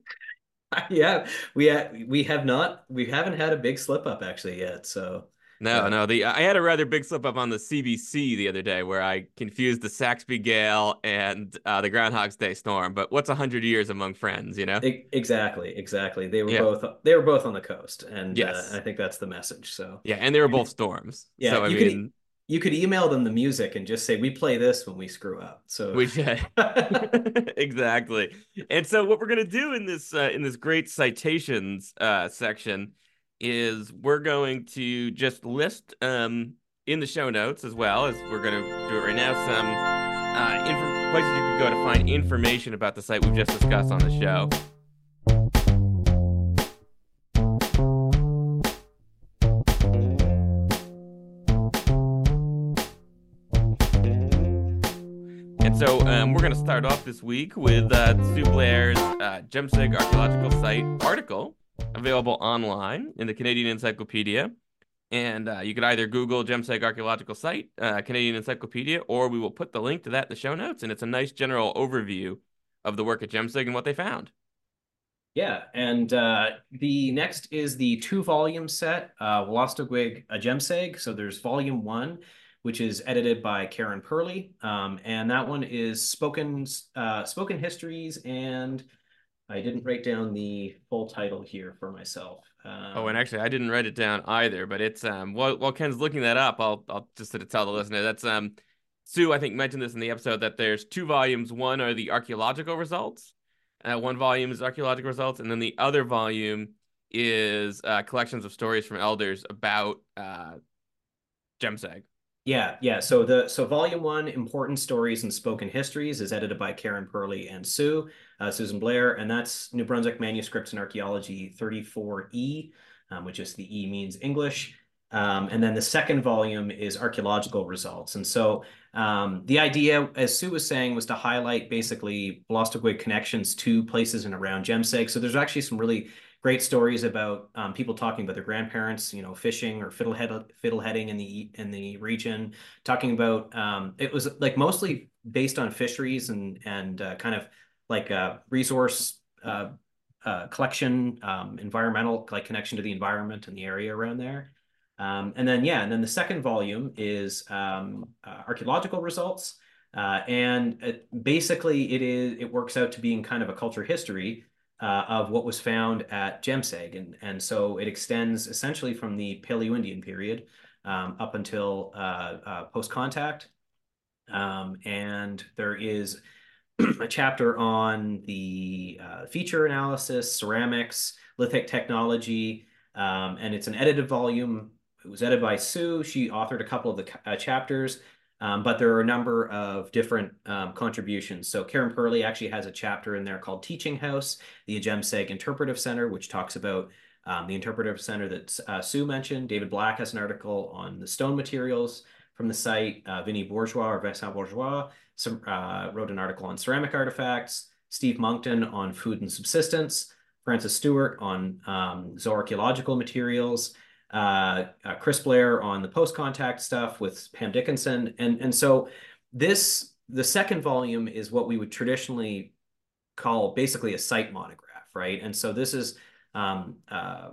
yeah, we ha- we have not we haven't had a big slip up actually yet. So No, Yeah. no. The I had a rather big slip up on the CBC the other day where I confused the Saxby Gale and uh, the Groundhog's Day storm. But what's a hundred years among friends, you know? exactly, exactly. They were Yeah. both they were both on the coast, and Yes. uh, I think that's the message. So Yeah, and they were both storms. Yeah, so I you could- mean, you could email them the music and just say we play this when we screw up. So we should exactly. And so what we're gonna do in this uh, in this great citations uh, section is we're going to just list um, in the show notes as well as we're gonna do it right now some uh, inf- places you can go to find information about the site we've just discussed on the show. And so um, we're going to start off this week with uh, Sue Blair's uh, Jemseg Archaeological Site article, available online in the Canadian Encyclopedia. And uh, you could either Google Jemseg Archaeological Site, uh, Canadian Encyclopedia, or we will put the link to that in the show notes. And it's a nice general overview of the work at Jemseg and what they found. Yeah, and uh, the next is the two volume set, uh, Wolastoqey Ajemseg. So there's volume one, which is edited by Karen Perley. Um, and that one is spoken uh, spoken histories and I didn't write down the full title here for myself. Um, oh, and actually, I didn't write it down either. But it's um while while Ken's looking that up, I'll I'll just sort of tell the listener that's um Sue I think mentioned this in the episode that there's two volumes. One are the archaeological results. Uh, one volume is archaeological results, and then the other volume is uh, collections of stories from elders about uh, Jemseg. Yeah, yeah. So the so volume one, important stories and spoken histories, is edited by Karen Perley and Sue, uh, Susan Blair, and that's New Brunswick Manuscripts and Archaeology 34E, um, which is the E means English. Um, and then the second volume is archaeological results. And so um, the idea, as Sue was saying, was to highlight basically Wolastoqiyik connections to places and around Jemseg. So there's actually some really great stories about um, people talking about their grandparents, you know, fishing or fiddlehead fiddleheading in the in the region. Talking about um, it was like mostly based on fisheries and and uh, kind of like a resource uh, uh, collection, um, environmental like connection to the environment and the area around there. Um, and then yeah, and then the second volume is um, uh, archaeological results. Uh, and it, basically, it is it works out to being kind of a culture history uh, of what was found at Jemseg. And, and so it extends essentially from the Paleo-Indian period um, up until post-contact. Um, and there is a chapter on the uh, feature analysis, ceramics, lithic technology, um, and it's an edited volume. It was edited by Sue. She authored a couple of the uh, chapters. Um, but there are a number of different um, contributions. So Karen Perley actually has a chapter in there called Teaching House, the Ajemseg Interpretive Center, which talks about um, the interpretive center that uh, Sue mentioned. David Black has an article on the stone materials from the site. Uh, Vinny Bourgeois or Vincent Bourgeois uh, wrote an article on ceramic artifacts. Steve Monckton on food and subsistence. Frances Stewart on um, zooarchaeological materials uh, uh, Chris Blair on the post contact stuff with Pam Dickinson. And, and so this, the second volume is what we would traditionally call basically a site monograph, right? And so this is um, uh,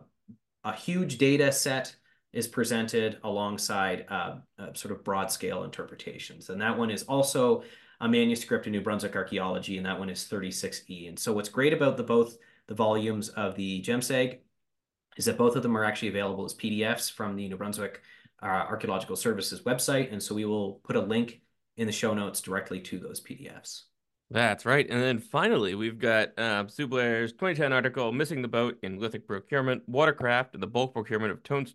a huge data set is presented alongside uh, uh, sort of broad scale interpretations. And that one is also a manuscript in New Brunswick archaeology, and that one is 36E. And so what's great about the both the volumes of the Jemseg is that both of them are actually available as PDFs from the New Brunswick uh, Archaeological Services website. And so we will put a link in the show notes directly to those PDFs. That's right. And then finally, we've got uh, Blair's 2010 article, Missing the Boat in Lithic Procurement, Watercraft, and the Bulk Procurement of Tone,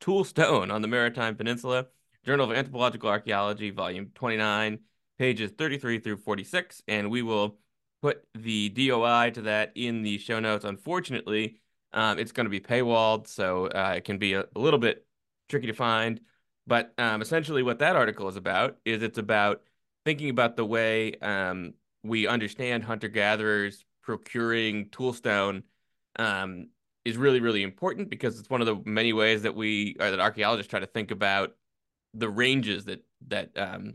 Tool Stone on the Maritime Peninsula, Journal of Anthropological Archaeology, Volume 29, pages 33 through 46. And we will put the DOI to that in the show notes. Unfortunately, um, it's going to be paywalled, so uh, it can be a, a, little bit tricky to find. But um, essentially, what that article is about is it's about thinking about the way um, we understand hunter gatherers procuring toolstone um, is really, really important because it's one of the many ways that we or that archaeologists try to think about the ranges that that um,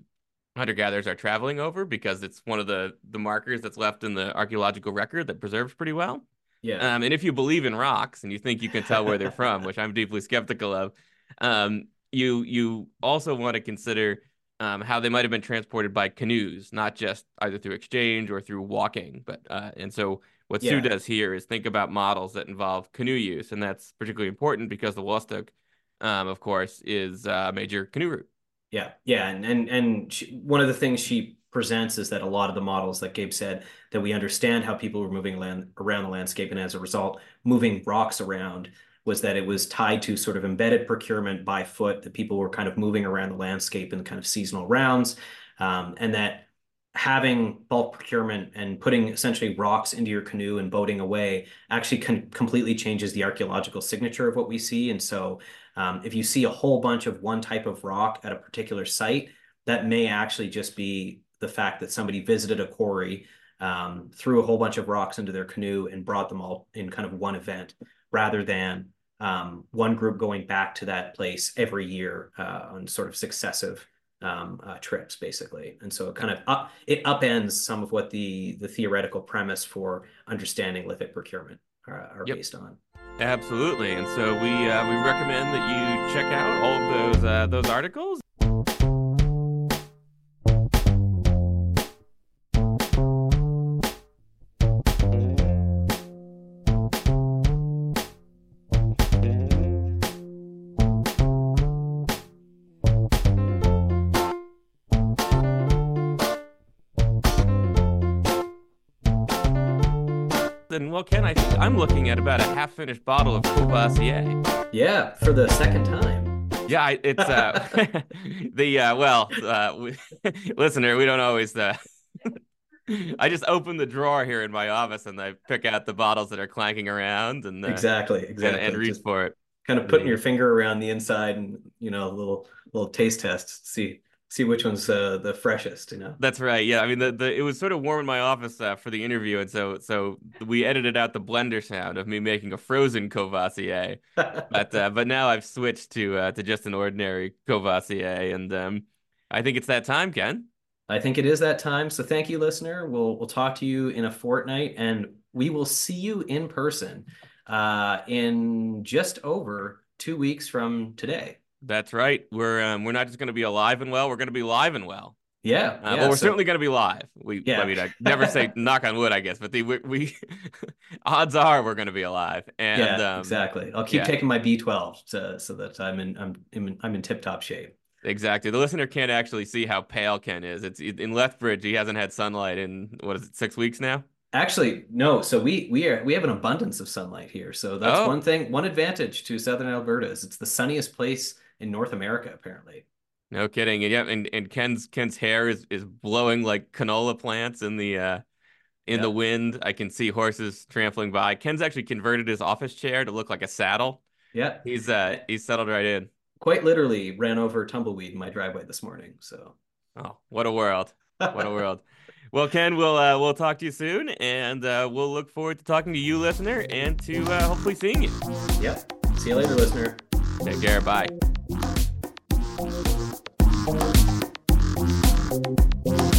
hunter gatherers are traveling over because it's one of the the markers that's left in the archaeological record that preserves pretty well. Yeah. Um, and if you believe in rocks and you think you can tell where they're from, which I'm deeply skeptical of, um, you you also want to consider um, how they might have been transported by canoes, not just either through exchange or through walking. But uh, and so what yeah. Sue does here is think about models that involve canoe use, and that's particularly important because the Wolastoq, um, of course, is a major canoe route. Yeah, yeah, and and and she, one of the things she presents is that a lot of the models that Gabe said that we understand how people were moving land around the landscape and as a result moving rocks around was that it was tied to sort of embedded procurement by foot that people were kind of moving around the landscape in kind of seasonal rounds um, and that having bulk procurement and putting essentially rocks into your canoe and boating away actually completely changes the archaeological signature of what we see. And so um, if you see a whole bunch of one type of rock at a particular site that may actually just be the fact that somebody visited a quarry, um, threw a whole bunch of rocks into their canoe and brought them all in kind of one event rather than um, one group going back to that place every year uh, on sort of successive um, uh, trips, basically. And so it kind of up, it upends some of what the the theoretical premise for understanding lithic procurement are, uh, are yep. based on. Absolutely, and so we uh, we recommend that you check out all of those uh, those articles. Well, Ken, I think I'm looking at about a half-finished bottle of Courvoisier. Yeah, for the second time. Yeah, it's uh the uh well, uh we, listener, we don't always uh I just open the drawer here in my office and I pick out the bottles that are clanking around and uh, exactly, exactly, and, and reach Just for it. kind of putting your finger around the inside and you know a little little taste test, see see which one's uh, the freshest. You know. That's right. Yeah, I mean the, the it was sort of warm in my office uh, for the interview, and so so we edited out the blender sound of me making a frozen Courvoisier. but uh, but now I've switched to uh, to just an ordinary Courvoisier, and um, I think it's that time, Ken. I think it is that time. So thank you, listener. We'll we'll talk to you in a fortnight, and we will see you in person uh, in just over two weeks from today. That's right. We're um, we're not just going to be alive and well. We're going to be live and well. Yeah, Uh, yeah, well, we're so- certainly going to be live. We, Yeah. I mean, I never say knock on wood, I guess, but the we, we odds are we're going to be alive. And yeah, um, exactly. I'll keep yeah. taking my B12 so, so that I'm in I'm in, I'm in tip top shape. Exactly. The listener can't actually see how pale Ken is. It's in Lethbridge. He hasn't had sunlight in what is it, six weeks now? Actually, no. So we we are we have an abundance of sunlight here. So that's Oh. one thing, one advantage to Southern Alberta is it's the sunniest place in North America, apparently. No kidding. And yeah, and, and Ken's Ken's hair is, is blowing like canola plants in the uh in the wind. I can see horses trampling by. Ken's actually converted his office chair to look like a saddle. Yeah, He's uh he's settled right in. quite literally ran over tumbleweed in my driveway this morning. So Oh, what a world. What a world. Well, Ken, we'll uh, we'll talk to you soon, and uh, we'll look forward to talking to you, listener, and to uh, hopefully seeing you. yep. See you later, listener. Take care. Bye. Thank you.